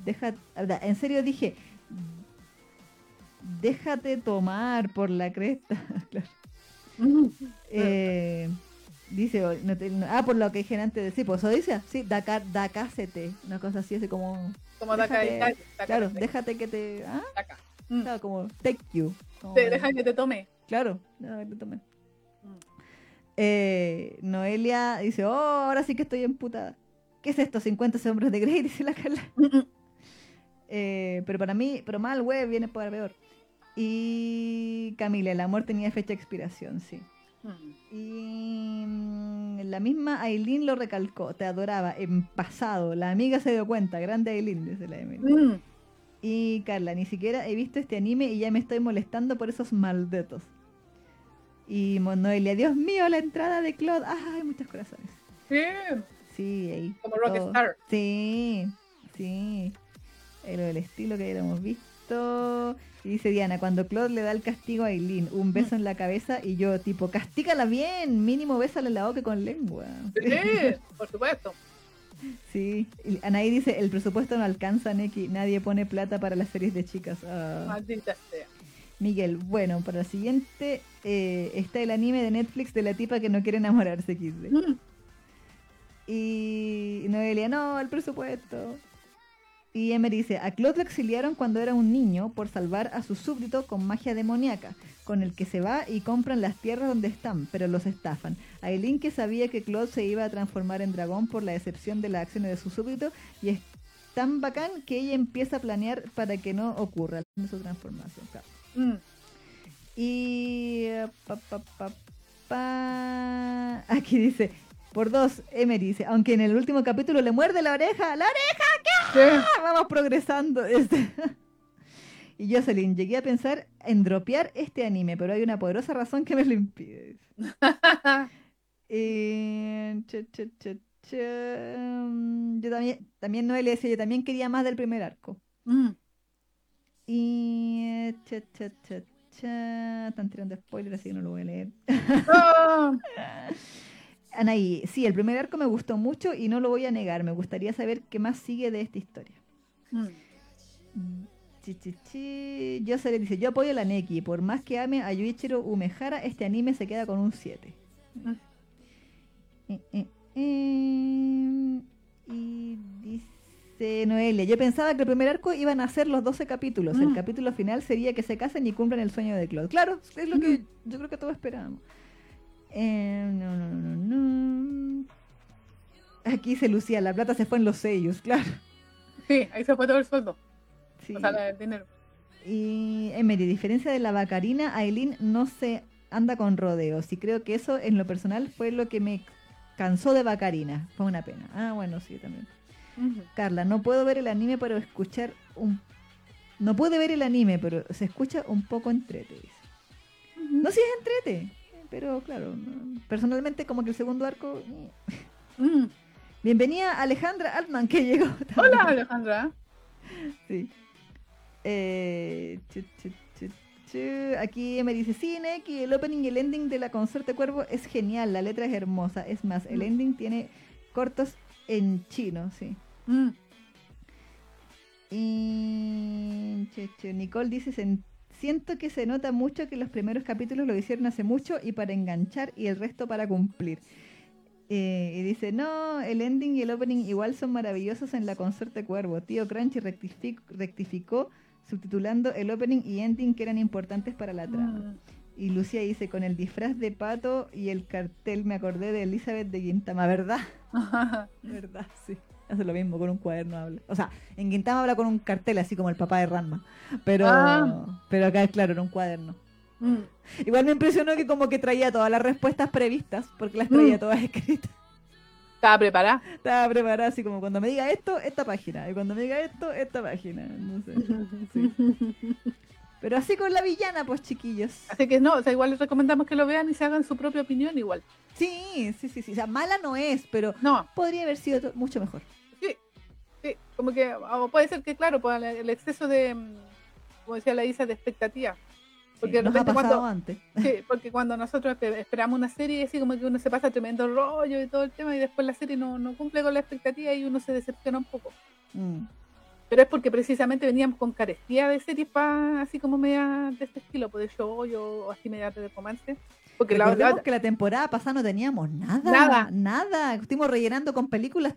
deja, en serio dije, déjate tomar por la cresta. [laughs] Claro. [laughs] Eh, dice, no te- no- ah, por lo que dije antes de sí, pues eso dice, sí, Dakar, Dakásete, una cosa así, así como, Como Déjate- claro, déjate que te, ah. Mm. claro, como, take you. como- Te deja que te tome. Claro, no, que te tome. Mm. Eh, Noelia dice, oh, ahora sí que estoy emputada. ¿Qué es esto? 50 sombras de Grey, [laughs] dice la Carla. Mm, mm. Eh, pero para mí, pero mal, güey, viene por peor. Y Camila, el amor tenía fecha de expiración, sí. Y mm, la misma Aileen lo recalcó, te adoraba en pasado. La amiga se dio cuenta, grande Aileen, dice la Emily. Mm. Y Carla, ni siquiera he visto este anime y ya me estoy molestando por esos maldetos. Y Noelia, Dios mío, la entrada de Claude. Ay, muchos corazones. Sí, Sí, ahí. como. Rockstar. Sí, sí. Era el estilo que hubiéramos visto. Y dice Diana, cuando Claude le da el castigo a Aileen, un beso en la cabeza y yo tipo, castígala bien, mínimo bésale en la boca con lengua. Sí, [laughs] por supuesto. Sí. Y Anaí dice, el presupuesto no alcanza, Neki, nadie pone plata para las series de chicas. Ah. Maldita sea. Miguel, bueno, para la siguiente eh, está el anime de Netflix de la tipa que no quiere enamorarse, XD. Mm. Y Noelia, no, el presupuesto. Y Emery dice, a Claude lo exiliaron cuando era un niño por salvar a su súbdito con magia demoníaca, con el que se va y compran las tierras donde están, pero los estafan. Aileen que sabía que Claude se iba a transformar en dragón por la decepción de las acciones de su súbdito y es tan bacán que ella empieza a planear para que no ocurra su transformación. claro. Mm. Y eh, pa, pa, pa, pa. aquí dice, por dos, Emery dice, aunque en el último capítulo le muerde la oreja, la oreja. ¡ah! vamos progresando. [laughs] Este. y Jocelyn, llegué a pensar en dropear este anime, pero hay una poderosa razón que me lo impide. Y, [laughs] cha, cha, cha, cha, mm, Yo también, también Noelia decía, yo también quería más del primer arco. Mm. Y eh, cha, cha, cha, cha. Están tirando spoilers, así que no lo voy a leer. Ah, [laughs] Anaí, sí, el primer arco me gustó mucho y no lo voy a negar. Me gustaría saber qué más sigue de esta historia. mm. Chi, chi, chi. Yo se le dice, yo apoyo a la Neki. Por más que ame a Yuichiro Umehara, este anime se queda con un 7. Mm. Eh, eh, eh. Y dice Noelia, yo pensaba que el primer arco iban a ser los 12 capítulos. El Mm. capítulo final sería que se casen y cumplan el sueño de Claude. Claro, es lo que yo creo que todos esperábamos. Eh, no, no, no, no. Aquí dice Lucía, la plata se fue en los sellos, claro. Sí, ahí se fue todo el sueldo. Sí. O sea, el dinero. Y Emery, a diferencia de la Bacarina, Aileen no se anda con rodeos. Y creo que eso, en lo personal, fue lo que me cansó de Bacarina. Fue una pena. Ah, bueno, sí, también. Carla, no puedo ver el anime, pero escuchar un... No puede ver el anime, pero se escucha un poco entrete. dice. No, sí es entrete. Pero claro, personalmente como que el segundo arco... eh. Mm. Bienvenida Alejandra Altman, que llegó. [laughs] Hola, Alejandra. Sí. Eh. Aquí me dice, sí, Neki, el opening y el ending de la Consorte Cuervo es genial, la letra es hermosa. Es más, el Mm. ending tiene cortos en chino, sí. Mm. Y Nicole dice, "Sen- siento que se nota mucho que los primeros capítulos lo hicieron hace mucho y para enganchar y el resto para cumplir. Eh, y dice, no, el ending y el opening igual son maravillosos en la Consorte Cuervo. Tío Crunchy rectific- rectificó subtitulando el opening y ending que eran importantes para la trama. Mm. Y Lucía dice, con el disfraz de pato y el cartel me acordé de Elizabeth de Gintama, ¿verdad? [laughs] ¿Verdad? Sí. Hace lo mismo, con un cuaderno habla. O sea, en Gintama habla con un cartel, así como el papá de Ranma. Pero, Ah. pero acá, claro, en un cuaderno. Mm. Igual me impresionó que como que traía todas las respuestas previstas, porque las traía Mm. todas escritas. Estaba preparada. Estaba preparada así como cuando me diga esto, esta página. Y cuando me diga esto, esta página. No sé. [laughs] Sí. Pero así con la villana, pues chiquillos. Así que no, o sea, igual les recomendamos que lo vean y se hagan su propia opinión igual. Sí, sí, sí, sí. O sea, mala no es, pero No, podría haber sido mucho mejor. sí, sí, como que o puede ser que, claro, por el- exceso de, mm, como decía la Isa, de expectativa. Porque Sí, nos ha pasado cuando, antes. [laughs] sí, porque cuando nosotros espe- esperamos una serie, así como que uno se pasa tremendo rollo y todo el tema, y después la serie no, no cumple con la expectativa y uno se decepciona un poco. Mm. Pero es porque precisamente veníamos con carestía de series pa, así como media de este estilo, pues de show o así media de romance. Porque la, la- que la temporada pasada no teníamos nada. Nada. Nada. Estuvimos rellenando con películas.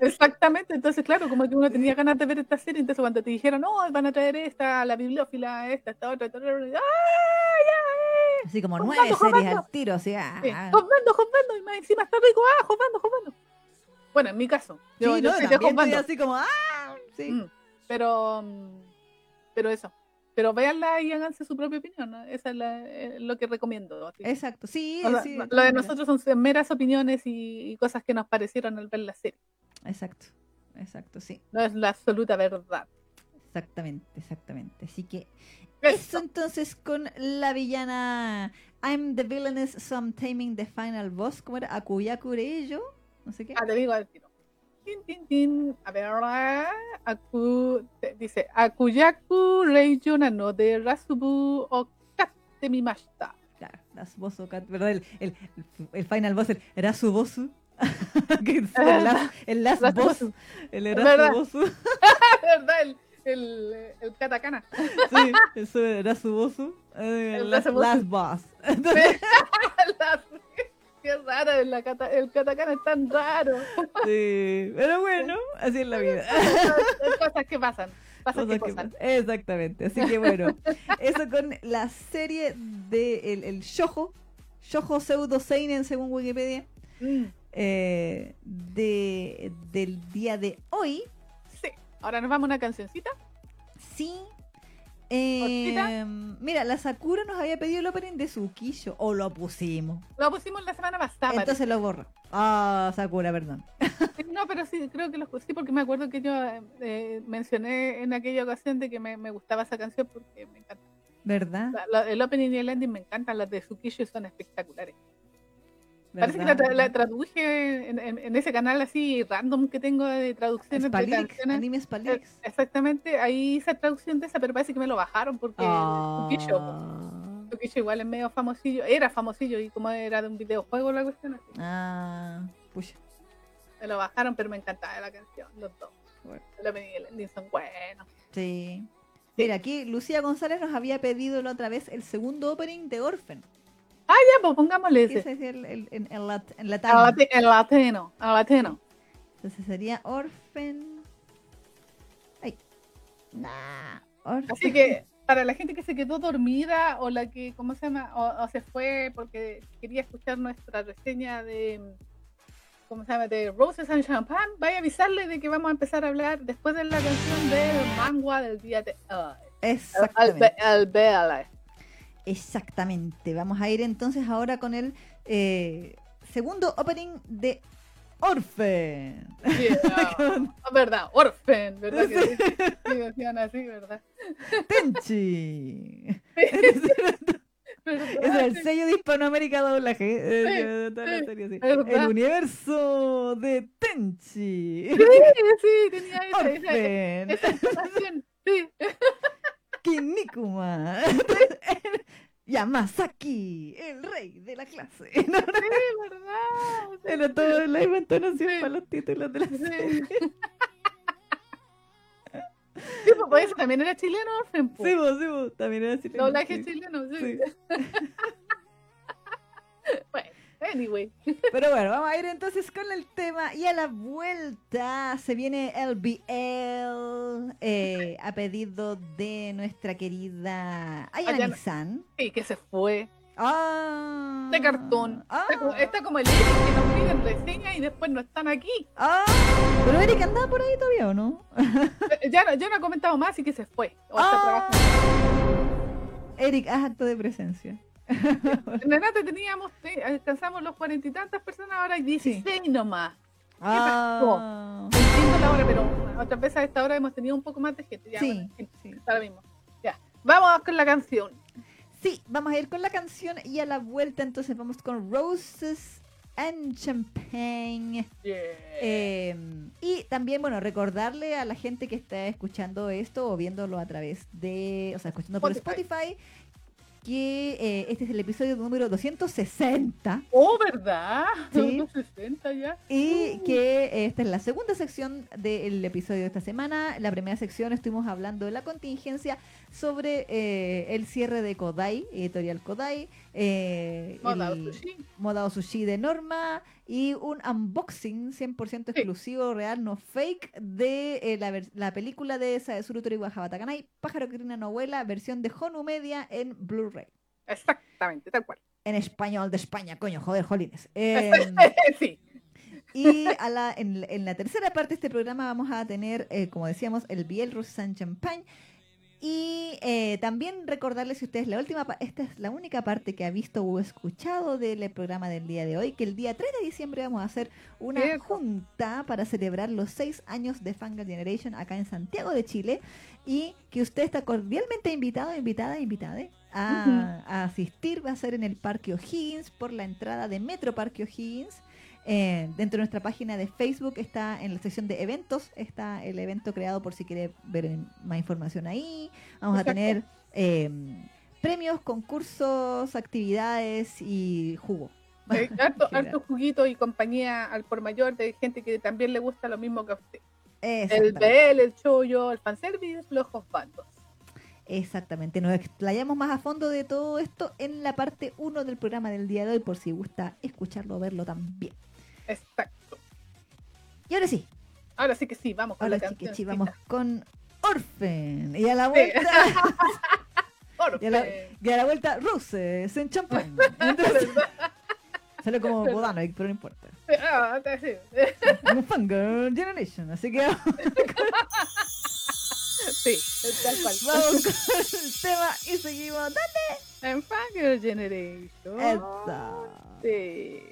Exactamente, entonces claro, como que uno tenía ganas de ver esta serie, entonces cuando te dijeron, no, van a traer esta, la bibliófila, esta, esta otra, esta otra, ¡ah, ya, Así como nueve series al tiro. Ah, eh! ah. Josbando, Josbando, y más encima está rico, ah, Josbando, Josbando. Bueno, en mi caso, yo, Sí, yo no, así como, ah, sí. Mm, pero, mm, pero eso. pero véanla y háganse su propia opinión. ¿no? Esa es la- eh, lo que recomiendo. así. Exacto, sí, O sea, sí, lo de nosotros son meras opiniones y, y cosas que nos parecieron al ver la serie. Exacto, exacto, sí. No es la absoluta verdad. Exactamente, exactamente. Así que eso entonces con la villana I'm the villainess, so I'm taming the final boss. ¿Cómo era? Akuyakureyo. No sé qué. Ah, te digo al tiro. Tin, tin, tin. A ver, Aku, te- dice Akuyaku Reijuna no de Rasubu o Katemimashita. Claro, boss, ¿verdad? El, el, el final boss, el [laughs] que es el last, el last boss. boss. El [laughs] ¿Verdad? El, el, el katakana. Sí, eso era su eh, El last, boss. [laughs] Qué raro, el, kata- el katakana es tan raro. Sí, pero bueno, así es la vida. Cosas que pasan. Pasan Cosas que que pasan. Exactamente. Así que bueno, eso con la serie de el, el Shoujo, Shoujo Pseudo Seinen según Wikipedia, Mm, eh, de, del día de hoy. sí. Ahora nos vamos a una cancioncita. Sí. Eh, ¿Cortita? mira, la Sakura nos había pedido el opening de Tsukisho, o lo pusimos. Lo pusimos la semana pasada. Entonces lo borro. Ah, Sakura, perdón. No, pero sí, creo que lo sí, porque me acuerdo que yo eh, mencioné en aquella ocasión de que me, me gustaba esa canción porque me encanta. ¿Verdad? La- la- el opening y el ending me encantan, las de Tsukisho son espectaculares. Parece que la, la traduje en, en- en ese canal así random que tengo de traducciones de Spalix, anime Spalix. Exactamente, ahí hice traducción de esa, pero parece que me lo bajaron porque Tsukisho igual es medio famosillo, era famosillo y como era de un videojuego la cuestión, así, ah, pucha. me lo bajaron, pero me encantaba la canción, los dos. Bueno. El opening y el ending son buenos. Sí. Mira, aquí Lucía González nos había pedido la otra vez el segundo opening de Orphan. Ya, pues pongámosle ese. Ese es el, el, lat- El, lati- el latino, el latino. Entonces sería Orphan. Ay. Nah. Orphan. Así que para la gente que se quedó dormida o la que, ¿cómo se llama? O, o se fue porque quería escuchar nuestra reseña de, ¿cómo se llama? De Roses and Champagne, vaya a avisarle de que vamos a empezar a hablar después de la canción del manga del día de hoy. El, Exactamente. el BL. Exactamente. Vamos a ir entonces ahora con el eh, segundo opening de Orphan. Sí, [laughs] no, verdad, Orphan, ¿verdad? Que sí, sí, decían así, ¿verdad? Tenchi. [laughs] [laughs] ¿Verdad? Es el sello de Hispanoamérica doblaje. eh, toda la serie. El universo de Tenchi. Sí, sí, tenía esa, esa, esa información. Sí, Kinikuma. [laughs] Yamasaki, el rey de la clase. No, no, sí, [laughs] ¿verdad? era todo la entonación Sí. para los títulos de la serie. [laughs] Sí, pues, pues, ese también era chileno, Orphan. po. Sí, vos, sí, vos, también era chileno, Doblaje sí. chileno, sí. Sí. bueno, anyway. [laughs] Pero bueno, vamos a ir entonces con el tema y a la vuelta se viene el BL eh, a pedido de nuestra querida Ayana. Ayana-san. Sí, que se fue. Ah, De cartón. Ah, Está como, está como el Eric que nos piden reseña y después no están aquí. ah, pero Eric andaba por ahí todavía, ¿o no? Eh, Ya, no- ya no ha comentado más y que se fue. O Ah. Eric, haz acto de presencia. [laughs] En Renate teníamos, alcanzamos los cuarenta y tantas personas, ahora hay 16 nomás. Ah, No entiendo la hora, pero otras veces a esta hora hemos tenido un poco más de gente. Ya, Sí, bueno, sí. lo mismo. Ya, vamos con la canción. Sí, vamos a ir con la canción y a la vuelta entonces vamos con Roses and Champagne. Eh, y también, bueno, recordarle a la gente que está escuchando esto o viéndolo a través de, o sea, escuchando por Spotify. Que eh, este es el episodio número 260 Oh, ¿verdad? Sí. Los 60 ya. y Uh. que esta es la segunda sección del episodio de esta semana. La primera sección estuvimos hablando de la contingencia sobre eh, el cierre de Kodai, editorial Kodai, eh, Moda el- Sushi. Modao Sushi de Norma y un unboxing 100% exclusivo, real, no fake, de eh, la, la película de Saezuru Toriwa Habatakanai, Pájaro que Rina Novela, versión de Honu Media en Blu-ray. Exactamente, tal cual. En español de España, coño, joder, jolines. [laughs] Em, sí. y a la, en, en la tercera parte de este programa vamos a tener, eh, como decíamos, el Biel Roses and Champagne. Y eh, también recordarles si ustedes la última, esta es la única parte que ha visto o escuchado del programa del día de hoy, que el día 3 de diciembre vamos a hacer una junta para celebrar los seis años de Fangirl Generation acá en Santiago de Chile y que usted está cordialmente invitado, invitada, invitada a, a asistir. Va a ser en el Parque O'Higgins por la entrada de Metro Parque O'Higgins. Eh, dentro de nuestra página de Facebook está en la sección de eventos, está el evento creado por si quiere ver más información ahí. Vamos a tener eh, premios, concursos, actividades y jugo. [laughs] Eh, harto, juguito y compañía al por mayor de gente que también le gusta lo mismo que a usted. El. BL, el chollo, el fanservice, los bandos. Exactamente, nos explayamos más a fondo de todo esto en la parte 1 del programa del día de hoy, por si gusta escucharlo o verlo también. Exacto. Y ahora sí, Ahora sí que sí, vamos con ahora la sí canción. sí, vamos con Orphan. [laughs] Y a la vuelta, y a la, y a la vuelta, Roses en champán. [laughs] Entonces, [laughs] sale como Bodanovic, pero no importa. Ah, así. Como Fangirl Generation, así que vamos Sí, tal cual. vamos con el tema y seguimos. En Fangirl Generation. Sí.